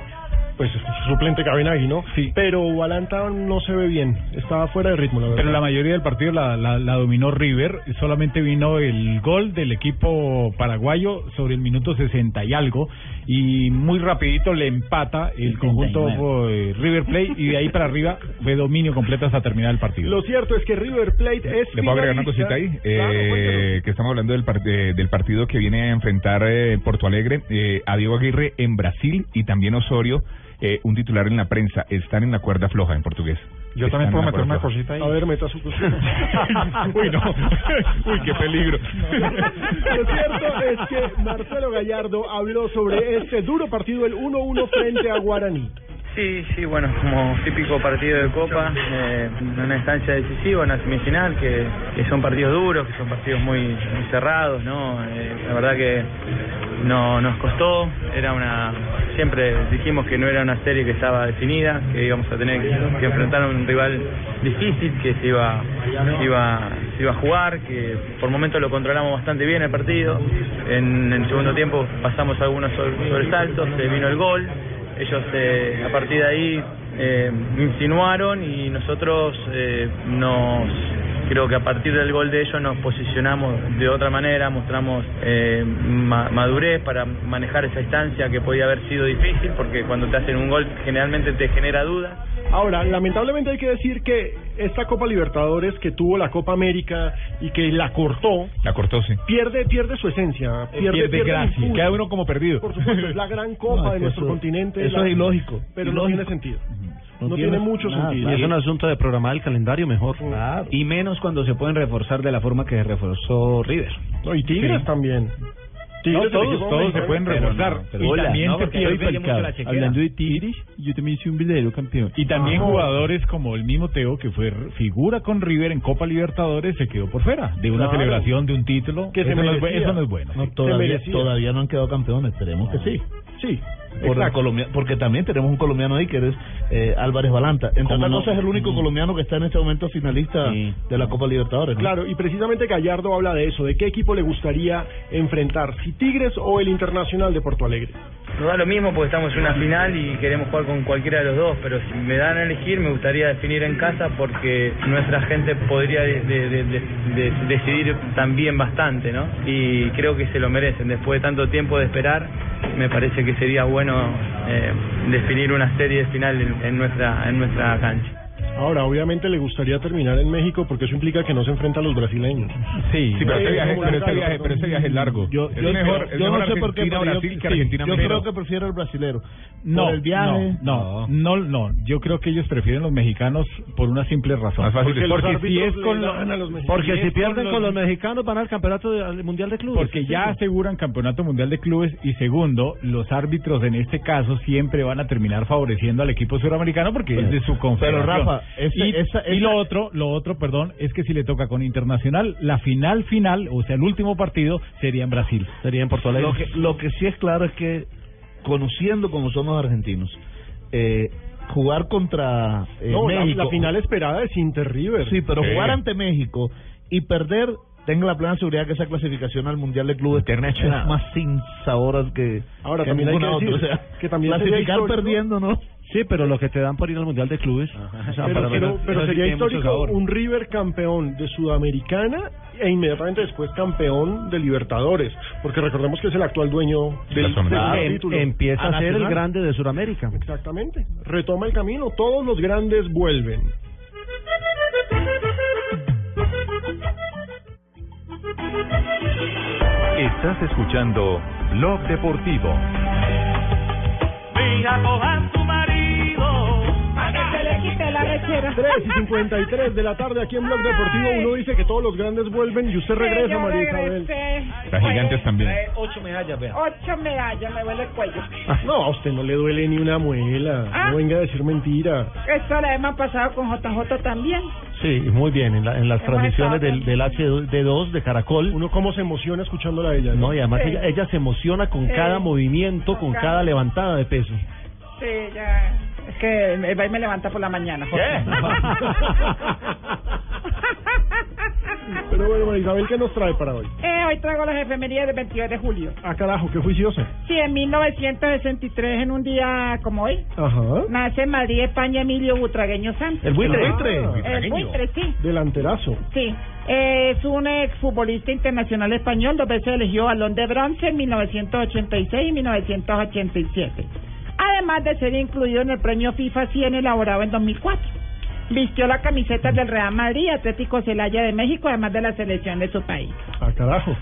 Pues suplente Cabenagui, ¿no? Sí. Pero Balanta no se ve bien, estaba fuera de ritmo, la verdad. Pero la mayoría del partido la, la, la dominó River. Solamente vino el gol del equipo paraguayo sobre el minuto 60 y algo. Y muy rapidito le empata el conjunto eh, River Plate. Y de ahí para arriba fue dominio completo hasta terminar el partido. Lo cierto es que River Plate es ¿Le puedo agregar una cosita ahí? Claro, Eh, que estamos hablando del, par- de- del partido que viene a enfrentar eh, Porto Alegre eh, a Diego Aguirre en Brasil y también Osorio, eh, un titular en la prensa. Están en la cuerda floja en portugués. Yo Están también puedo meter una floja. cosita ahí. A ver, meta su cosita. Uy, no. Uy, qué peligro. Lo cierto es que Marcelo Gallardo habló sobre este duro partido, el 1-1 frente a Guaraní. Sí, sí, bueno, como típico partido de Copa, eh, una instancia decisiva, una semifinal, que, que son partidos duros, que son partidos muy, muy cerrados, ¿no? Eh, la verdad que no nos costó, era una siempre dijimos que no era una serie que estaba definida, que íbamos a tener que, enfrentar a un rival difícil, que se iba, iba, se iba a jugar, que por momentos lo controlamos bastante bien el partido, en el segundo tiempo pasamos algunos sobre- sobresaltos, se vino el gol, ellos eh, a partir de ahí eh, insinuaron y nosotros eh, nos creo que a partir del gol de ellos nos posicionamos de otra manera, mostramos eh, ma- madurez para manejar esa instancia que podía haber sido difícil porque cuando te hacen un gol generalmente te genera dudas. Ahora, lamentablemente hay que decir que esta Copa Libertadores que tuvo la Copa América y que la cortó, La cortó, sí. pierde pierde su esencia, pierde, Pierde pierde gracia, impulso. queda uno como perdido. Por supuesto, es la gran Copa No, de nuestro eso- continente. eso la- es ilógico, Pero ilógico. no tiene sentido. No, No tiene, tiene mucho nada, sentido. Y es un asunto de programar el calendario mejor. Y menos cuando se pueden reforzar de la forma que reforzó River. No, y Tigres Sí. también. Tigres, No, todos, todos se pueden reforzar. no, y hola, también no, Hablando de Tigres, yo también soy un verdadero campeón. Y también Ah. jugadores como el mismo Teo, que fue figura con River en Copa Libertadores, se quedó por fuera de una Claro. celebración de un título. Que se eso, no es, bu- merecía. eso no es bueno. No, todavía, todavía no han quedado campeones, esperemos que sí. Sí, por el colombia- porque también tenemos un colombiano ahí que es eh, Álvarez Balanta. ¿Cómo otras no? cosas es el único colombiano que está en este momento finalista de la Copa Libertadores. ¿no? Claro, y precisamente Gallardo habla de eso, de qué equipo le gustaría enfrentar, si Tigres o el Internacional de Porto Alegre. Nos da lo mismo porque estamos en una final y queremos jugar con cualquiera de los dos, pero si me dan a elegir me gustaría definir en casa porque nuestra gente podría de- de- de- de- de- decidir también bastante, ¿no? Y creo que se lo merecen. Después de tanto tiempo de esperar, me parece que sería bueno eh, definir una serie final en, en nuestra en nuestra cancha. Ahora, obviamente le gustaría terminar en México porque eso implica que no se enfrenta a los brasileños. Sí, Sí, pero ese Eh, viaje, pero viaje, ¿no? pero ese viaje es largo. Yo, es yo, mejor, yo es no mejor sé por qué, pero yo- sí, creo que prefiero el brasilero. No, por el viaje. no, no, no, no. Yo creo que ellos prefieren los mexicanos por una simple razón. Más fácil porque, es- porque los si es con los, los. Porque si pierden con los mexicanos van al campeonato de- al mundial de clubes. porque ya Sí. aseguran campeonato mundial de clubes y segundo, los árbitros en este caso siempre van a terminar favoreciendo al equipo suramericano porque es de su confederación. Rafa, y, lo otro, lo otro, perdón, es que si le toca con Internacional, la final final, o sea, el último partido sería en Brasil. Sería en Porto Alegre. Lo que, lo que sí es claro es que, conociendo como son los argentinos, eh, jugar contra eh, No, México. la final esperada es Inter River. Sí, pero Sí. jugar ante México y perder, tenga la plena seguridad que esa clasificación al Mundial de Clubes Internacional. es más sin que, Ahora, que también hay ninguna que decir otra. O sea, que también sería clasificar perdiendo, ¿no? Sí, pero lo que te dan por ir al mundial de clubes. o sea, Pero, para pero- ver- pero eso sí sería histórico un River campeón de Sudamericana e inmediatamente después campeón de Libertadores, porque recordemos que es el actual dueño del, del Claro, em- título. empieza a, ser el grande de Sudamérica. Exactamente. Retoma el camino, todos los grandes vuelven. Estás escuchando Blog Deportivo. Mira, la rechera. 3 y 53 de la tarde aquí en Blog Deportivo. Uno dice que todos los grandes vuelven y usted regresa, yo María Isabel. Las gigantes también. Ocho medallas, vea. Ocho medallas, me duele el cuello. No, a usted no le duele ni una muela. Ah. No venga a decir mentira. Esto la hemos pasado con JJ también. Sí, muy bien. En, la- en las transmisiones del, del HD2 de Caracol. Uno cómo se emociona escuchándola a ella. No, y además Sí. ella, ella se emociona con Sí. cada movimiento, con Con cada cada- levantada de peso. Sí, ya. Es que el baile me levanta por la mañana. Jorge. Pero bueno, María Isabel, ¿qué nos trae para hoy? Eh, hoy traigo las efemerías del 22 de julio. Ah, carajo, qué juiciosa. Sí, en 1963, en un día como hoy, Ajá. nace en Madrid, España, Emilio Butragueño Santos. El buitre. El buitre. El buitre, sí. Delanterazo. Sí, eh, es un exfutbolista internacional español, dos veces eligió balón de bronce en 1986 y 1987. Además de ser incluido en el premio FIFA 100 elaborado en 2004. Vistió la camiseta del Real Madrid, Atlético Celaya de México, además de la selección de su país. Ah, carajo.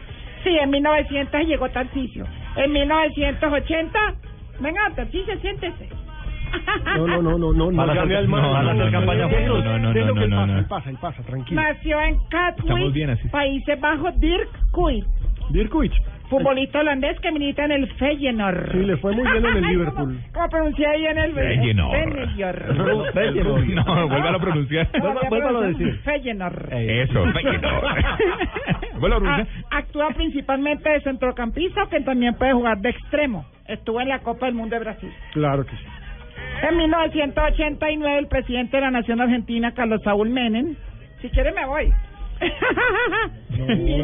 Sí, en 1900 llegó Tarcisio. En 1980, venga, Tarcisio, siéntese. No, no, no, no, no, no Van a hacer- no, van a hacer campaña juntos. No, no, no, no, pasa, no. él pasa, él pasa, tranquilo. Nació en así. Países Bajos, Dirk Kuyt. Dirkuich. Futbolista holandés que milita en el Feyenoord. Sí, le fue muy bien en el Liverpool. ¿Cómo, cómo pronuncié ahí en el Feyenoord. Feyenoord. Feyenoord. No, vuélvalo a pronunciar. Vuelva- vuélvalo a decir. Feyenoord. Eso, Feyenoord. Vuelvo a pronunciar. Actúa principalmente de centrocampista, que también puede jugar de extremo. Estuvo en la Copa del Mundo de Brasil. Claro que sí. En 1989, el presidente de la Nación Argentina, Carlos Saúl Menem, si quiere me voy.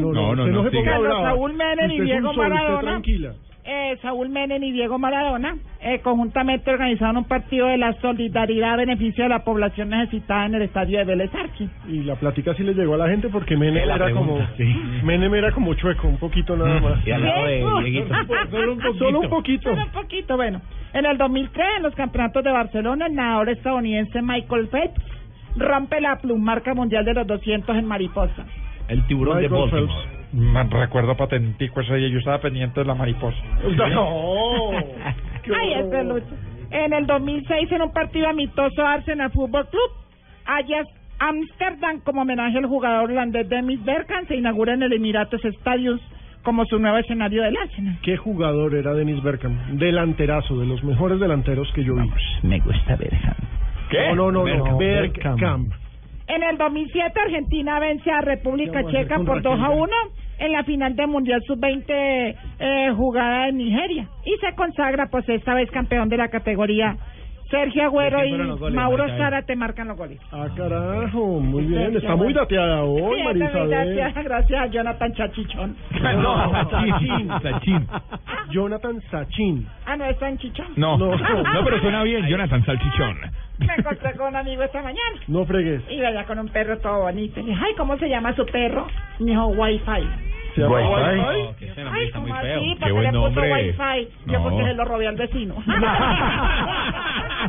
No, no, No. Carlos. Saúl Menem y Diego Maradona. tranquila. Eh, Saúl Menem y Diego Maradona eh, conjuntamente organizaron un partido de la solidaridad a beneficio de la población necesitada en el estadio de Vélez Arqui. Y la plática sí le llegó a la gente porque Menem era pregunta, como sí. Menem era como chueco, un poquito nada más. Y al lado de. Solo un poquito. Solo un poquito. Solo un poquito, bueno. En el 2003, en los campeonatos de Barcelona, el nadador estadounidense Michael Phelps rompe la plumarca mundial de los 200 en mariposa. El tiburón de Baltimore. Phelps. Me recuerdo patentico ese día, yo estaba pendiente de la mariposa. No. Qué Ay, este Lucho. En el 2006, en un partido amistoso Arsenal Fútbol Club, Ajax Amsterdam, como homenaje al jugador holandés Demis Bergkamp, se inaugura en el Emirates Stadium como su nuevo escenario del Arsenal. Qué jugador era Dennis Bergkamp. Delanterazo, de los mejores delanteros que yo vi. Me gusta ver ¿Qué? No, no, no, no. Bergkamp. Bergkamp. En el 2007, Argentina vence a República ¿Qué vamos a hacer Checa por 2 a Raquel? 1 en la final del Mundial Sub-20 eh, jugada en Nigeria y se consagra pues esta vez campeón de la categoría. Sergio Agüero ¿De y goles, Mauro Marita? Zárate marcan los goles. Ah, carajo, muy bien. Qué Está muy dateada hoy, Sí, María también Isabel. gracias, gracias a Jonathan Chachichón. No, Sachin, Sachin. Jonathan Sachin. Ah, no, es Sanchichón. No, No. no, pero suena bien, Jonathan Salchichón. Me encontré con un amigo esta mañana. No fregues. Iba allá con un perro todo bonito. Le dije, ay, ¿cómo se llama su perro? Me dijo, Wi-Fi. ¿Se llama Wi-Fi? Wi-Fi? Ay, ¿cómo así? Qué Porque buen le puso nombre. Wi-Fi. Yo No. porque se lo robé al vecino.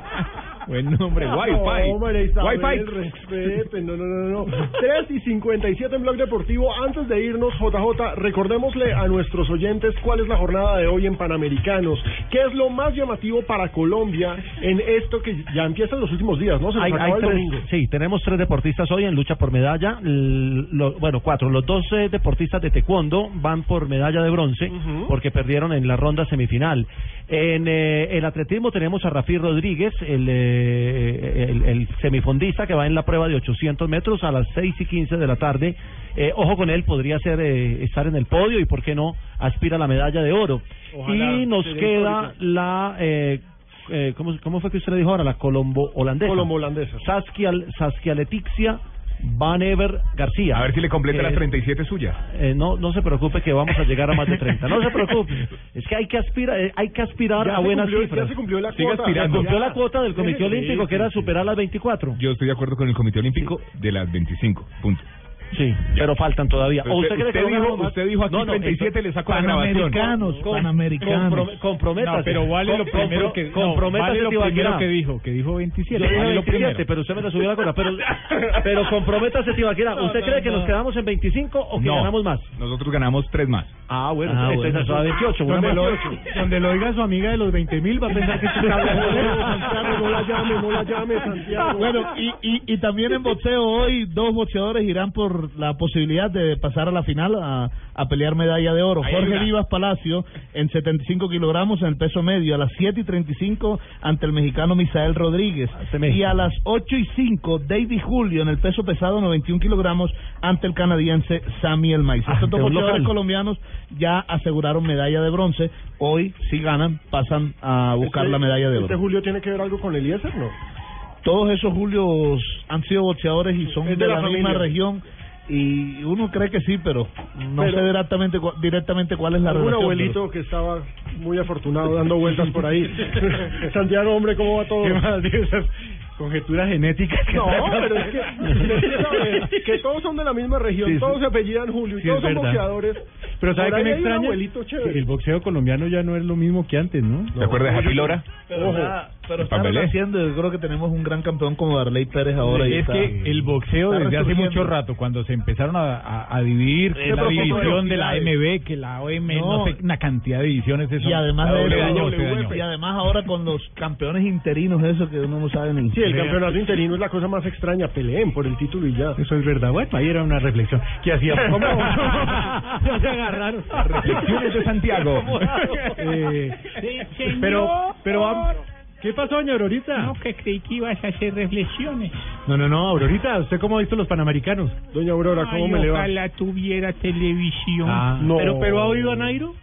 Buen nombre, No, Wi-Fi. María Isabel, Wi-Fi. respeten, no, no, no, no. 3 y 57 en Blog Deportivo. Antes de irnos, JJ, recordémosle a nuestros oyentes cuál es la jornada de hoy en Panamericanos. ¿Qué es lo más llamativo para Colombia en esto que ya empieza en los últimos días, no? Se Hay- acaba hay el tres- domingo. sí, tenemos tres deportistas hoy en lucha por medalla. L- lo- bueno, cuatro. Los dos eh, deportistas de taekwondo van por medalla de bronce porque perdieron en la ronda semifinal. En eh, el atletismo tenemos a Rafi Rodríguez, el, eh, el, el semifondista que va en la prueba de 800 metros a las 6 y 15 de la tarde. Eh, ojo con él, podría ser eh, estar en el podio y, ¿por qué no?, aspira a la medalla de oro. Ojalá y nos queda histórico. la... Eh, eh, ¿cómo, ¿Cómo fue que usted le dijo ahora? La colombo-holandesa. Colombo-holandesa. Saskia, Saskia Letixia Van Ever García. A ver si le completa Eh, las 37 suyas. eh, no, no se preocupe que vamos a llegar a más de 30. No se preocupe. Es que hay que aspirar, eh, hay que aspirar Ya a buenas cumplió- cifras. ya se cumplió la Siga cuota. aspirando. Se cumplió Ya. la cuota del Comité Sí, Olímpico, que era superar las 24. Yo estoy de acuerdo con el Comité Olímpico de las 25. Punto. Sí, pero faltan todavía. ¿O usted- cree que usted no dijo- usted dijo aquí 37, le saco la. Panamericanos, Con- panamericanos. comprome- comprométase. No, pero vale lo primero que no, comprométase, vale lo primero que dijo, que dijo 27. Yo dije vale lo 27, primero. pero usted me la subió la cosa. Pero, pero comprométase, Tibaquira. No, ¿Usted no, cree que no. nos quedamos en 25 o que No. ganamos más? Nosotros ganamos tres más. Ah, bueno, Ah, entonces bueno. eso da 28. una Donde lo, 28. donde lo oiga su amiga de los 20 mil va a pensar que de él. Santiago, no la llame, no la llame, Santiago. Bueno, y, y, y también en boxeo hoy dos boxeadores irán por la posibilidad de pasar a la final a, a pelear medalla de oro. Ahí Jorge va. Vivas Palacio en 75 kilogramos en el peso medio a las 7 y 35 ante el mexicano Misael Rodríguez. Y a las 8 y 5 David Julio en el peso pesado 91 kilogramos ante el canadiense Samuel Maiz. Estos dos boxeadores colombianos ya aseguraron medalla de bronce. Hoy, si ganan, pasan a buscar Este- la medalla de oro. ¿Este Julio tiene que ver algo con Eliezer, no? Todos esos Julios han sido boxeadores y son Es de, de la, la misma región y uno cree que sí, pero no Pero- sé directamente cu- directamente cuál es la relación. abuelito que estaba muy afortunado dando vueltas por ahí. Santiago, hombre, ¿cómo va todo? ¿Qué esas conjeturas genéticas? que No, pero es que que todos son de la misma región, Sí, sí. todos se apellidan Julio y Sí, todos son verdad. boxeadores. Pero ¿sabe qué me un extraña? abuelito chévere. Que el boxeo colombiano ya no es lo mismo que antes, ¿no? ¿Se acuerda de Happy Lora? Pero, Ojo. Pero El está papelé. renaciendo, yo creo que tenemos un gran campeón como Darley Pérez ahora. y es está- que el boxeo está desde hace mucho rato, cuando se empezaron a, a, a dividir la división de la. AMB, que la OM, no, No. sé, una cantidad de divisiones. Eso, y además de eso, y además ahora con los campeones interinos eso que uno no sabe ni Sí, el campeonato interino es la cosa más extraña. Peleen por el título y ya. Eso es verdad. Bueno, ahí era una reflexión. ¿Qué hacíamos? ¿Cómo? ya se agarraron. Reflexiones de Santiago. Eh, pero, pero, vam- ¿qué pasó, doña Aurorita? No, que creí que ibas a hacer reflexiones. No, no, no, Aurorita, ¿usted cómo ha visto los panamericanos? Doña Aurora, ¿cómo Ay, me le va? ojalá tuviera televisión. Ah, No. pero, pero ¿ha oído a Nairo?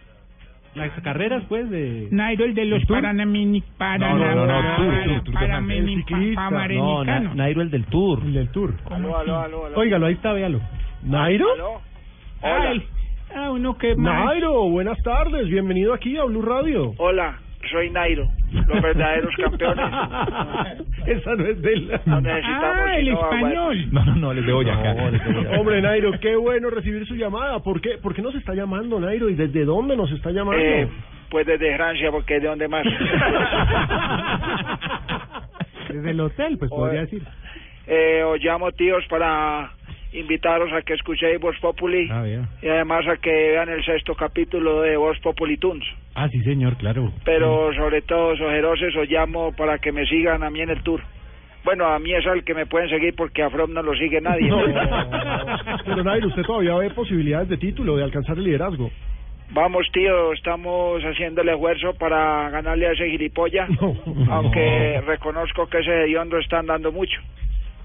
Las carreras, pues, de... Nairo, el de los. Panamini, No, no, no, no, Tour. No. Nairo el del Tour. El del Tour. ¿Cómo así? Óigalo, ahí está, véalo. ¿Nairo? Ay, ah, uno que más. Nairo, buenas tardes. Bienvenido aquí a Blue Radio. Hola, soy Nairo, los verdaderos campeones. Esa no es de él. No necesitamos Ah, el español. No, no, no, les de Boyacá. Hombre, Nairo, qué bueno recibir su llamada. ¿Por qué, ¿Por qué nos está llamando, Nairo? ¿Y desde dónde nos está llamando? Eh, pues desde Francia, porque es de donde más. Desde el hotel, pues, podría decir. Eh, os llamo tíos para invitaros a que escuchéis Voz Populi Ah, y además a que vean el sexto capítulo de Voz Populi Tunes. Ah, sí, señor, claro. Pero sobre todo, ojerosos, os llamo para que me sigan a mí en el tour. Bueno, a mí es al que me pueden seguir porque a From no lo sigue nadie. No. Pero Nairo, usted todavía ve posibilidades de título, de alcanzar el liderazgo. Vamos, tío, estamos haciendo el esfuerzo para ganarle a ese gilipollas, aunque reconozco que ese hediondo están dando mucho.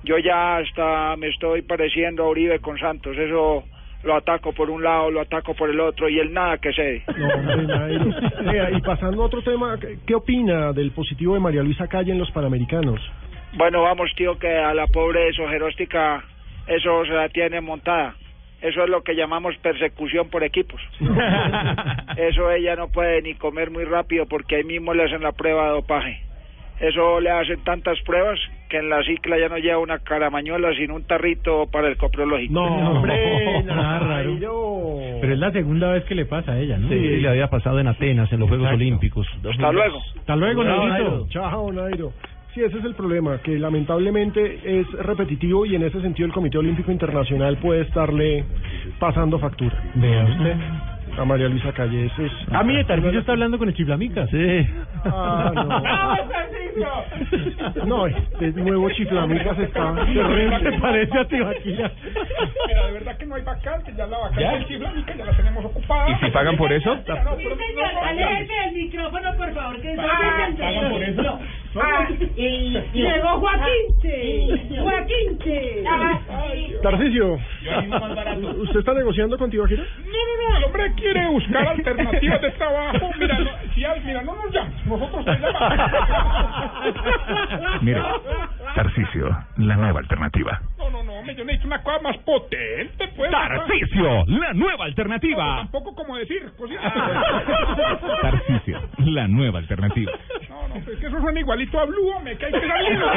Yo ya hasta me estoy pareciendo a Uribe con Santos, eso lo ataco por un lado, lo ataco por el otro y él nada que cede. No, hombre, y pasando a otro tema, ¿qué- ¿qué opina del positivo de María Luisa Calle en los Panamericanos? Bueno, vamos, tío, que a la pobre sojeróstica eso se la tiene montada. Eso es lo que llamamos persecución por equipos. Eso ella no puede ni comer muy rápido porque ahí mismo le hacen la prueba de dopaje. Eso le hacen tantas pruebas que en la cicla ya no lleva una caramañuela sino un tarrito para el coprológico. No, hombre, Nada raro. Nairo. Pero es la segunda vez que le pasa a ella, ¿no? Sí, le había pasado en Atenas, en los Juegos. Olímpicos. Hasta luego. Hasta luego, Nairito. Nairo. Chao, Nairo. Sí, ese es el problema, que lamentablemente es repetitivo y en ese sentido el Comité Olímpico Internacional puede estarle pasando factura. Vea usted. A María Luisa Calle, eso es... Ah, mire, Tarcillo está hablando con el chiflamica. Sí. Ah, no. No, este nuevo chiflamicas está terrible. Se parece a Tibaquira. Mira, de verdad que no hay vacante, ya la vacante del chiflámica ya la tenemos ocupada. ¿Y si pagan por eso? No, pero- no, Aléjese del micrófono, por favor, que Ah, ¿pagan por eso? Ah, y llegó ahí más barato. ¿usted está negociando con Tibaquira? No, no, no, el hombre quiere buscar alternativas de trabajo. Mira, no, si al- mira, no nos llames, nosotros te llamamos. Mire, Tarcisio, la nueva alternativa. No, no, no, hombre, yo necesito una cosa más potente, pues. Tarcisio, la nueva No, alternativa. tampoco como decir cositas. Tarcisio, la nueva alternativa. No, no, es que eso suena igualito a Blue, hombre, que hay que salirlo.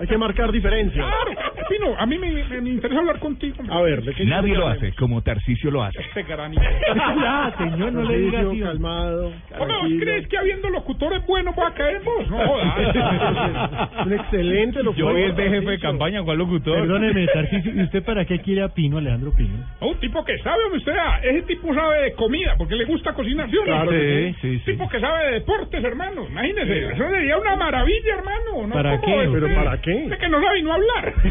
Hay que marcar diferencias. Claro, Pino, a mí me, me, me interesa hablar contigo. hombre. A ver, ¿de qué Nadie lo hace como Tarcisio lo hace. Este granito. Ya, señor, no le diga Tarcisio, así. calmado, ¿Cómo tranquilo. crees que habiendo locutores buenos va a caer vos? No jodas. Un excelente lo Yo vi el de jefe de campaña, ¿cuál locutor? Perdóneme, Tarcillo, ¿y usted para qué quiere a Pino, Alejandro Pino? Un tipo que sabe, hombre, usted, ah, ese tipo sabe de comida, porque le gusta cocinar, ¿sí o no? Claro Sí, sí, sí. tipo que sabe de deportes, hermano. Imagínese, eso sería una maravilla, hermano. ¿no? ¿Para ¿Cómo qué? ¿Pero para qué? Usted que no sabe y no hablar.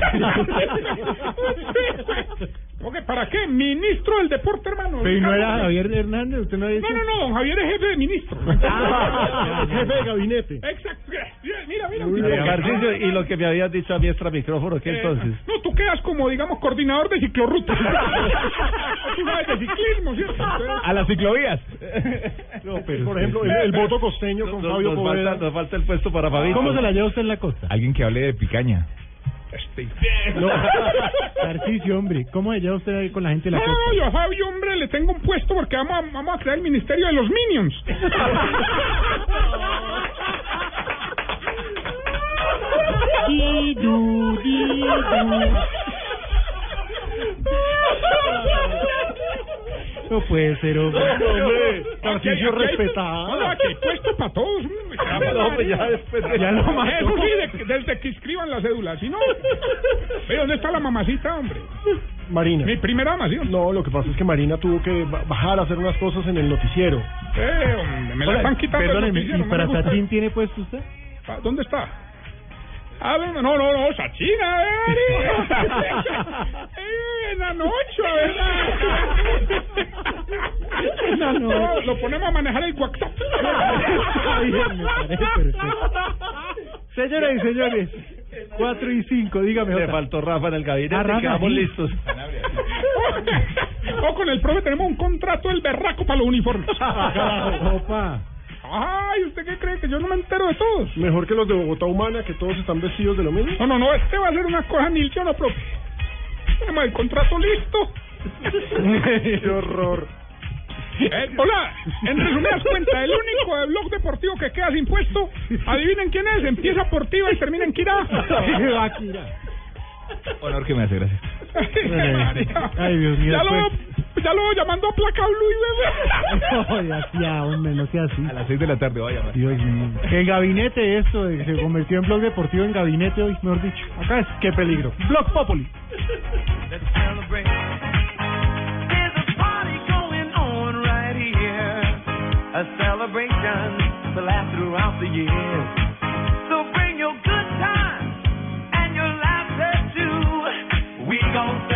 Porque, ¿para qué? Ministro del deporte, hermano. Pero ¿y no era Javier Hernández, usted no ha dicho... No, no, no, don Javier es jefe de ministro. Ah, jefe de gabinete. Exacto. Mira, mira. Mira. y lo que me habías dicho a mí extra micrófono, ¿qué Eh, entonces? no, tú quedas como, digamos, coordinador de ciclorruta. tú sabes de ciclismo, ¿cierto? A las ciclovías. No, pero Por ejemplo, el, el voto costeño con nos, Fabio nos Poveda. falta, nos falta el puesto para Fabito. ¿Cómo se la lleva usted en la costa? Alguien que hable de picaña. este, No, hombre, ¿cómo se lleva usted ahí con la gente de la No, costa? no, yo a Fabio, hombre, le tengo un puesto porque vamos a, vamos a crear el ministerio de los Minions. Didu, didu. No puede ser, hombre. Hombre, Tarcisio aquí hay- respetado. No, aquí hay puesto para todos. hombre. No, pues ya después de- Ya lo mató. Eso sí, de- desde que inscriban la cédula. Si no, ve dónde está la mamacita, hombre. Marina. Mi primera dama, ¿sí? No, lo que pasa es que Marina tuvo que ba- bajar a hacer unas cosas en el noticiero. Eh, hombre, me la están quitando. Perdóneme, noticiero, ¿y no para. Sachin tiene puesto usted? ¿Dónde está? Ah, no, no, no, no, Sachina, eh. eh, Enanocho, ¿verdad? No, lo ponemos a manejar el WhatsApp. Señoras y señores, 4 y 5, dígame Le faltó Rafa en el gabinete, Ah, Rafa, quedamos sí. listos. O con el profe tenemos un contrato del berraco para los uniformes. Opa. Ay, ¿usted qué cree? Que yo no me entero de todos. Mejor que los de Bogotá Humana, que todos están vestidos de lo mismo. No, no, no, este va a ser una cosa mil, yo no, profe. Tenemos el contrato listo. Qué horror. Eh, hola, en resumidas cuentas, el único de blog deportivo que queda sin puesto, adivinen quién es, empieza por Tiva y termina en Kira. Honor que me hace, gracias. Ay, Dios mío, Ya lo, pues. ya lo voy llamando a placa blue y bebé. No, ya, ya, hombre, no sea así. A las 6 de la tarde voy a llamar. Dios mío. En gabinete esto, de que se convirtió en blog deportivo en gabinete hoy, mejor dicho. Acá es, qué peligro. Blog Populi. going on right here. A celebration to last throughout the year. gonna?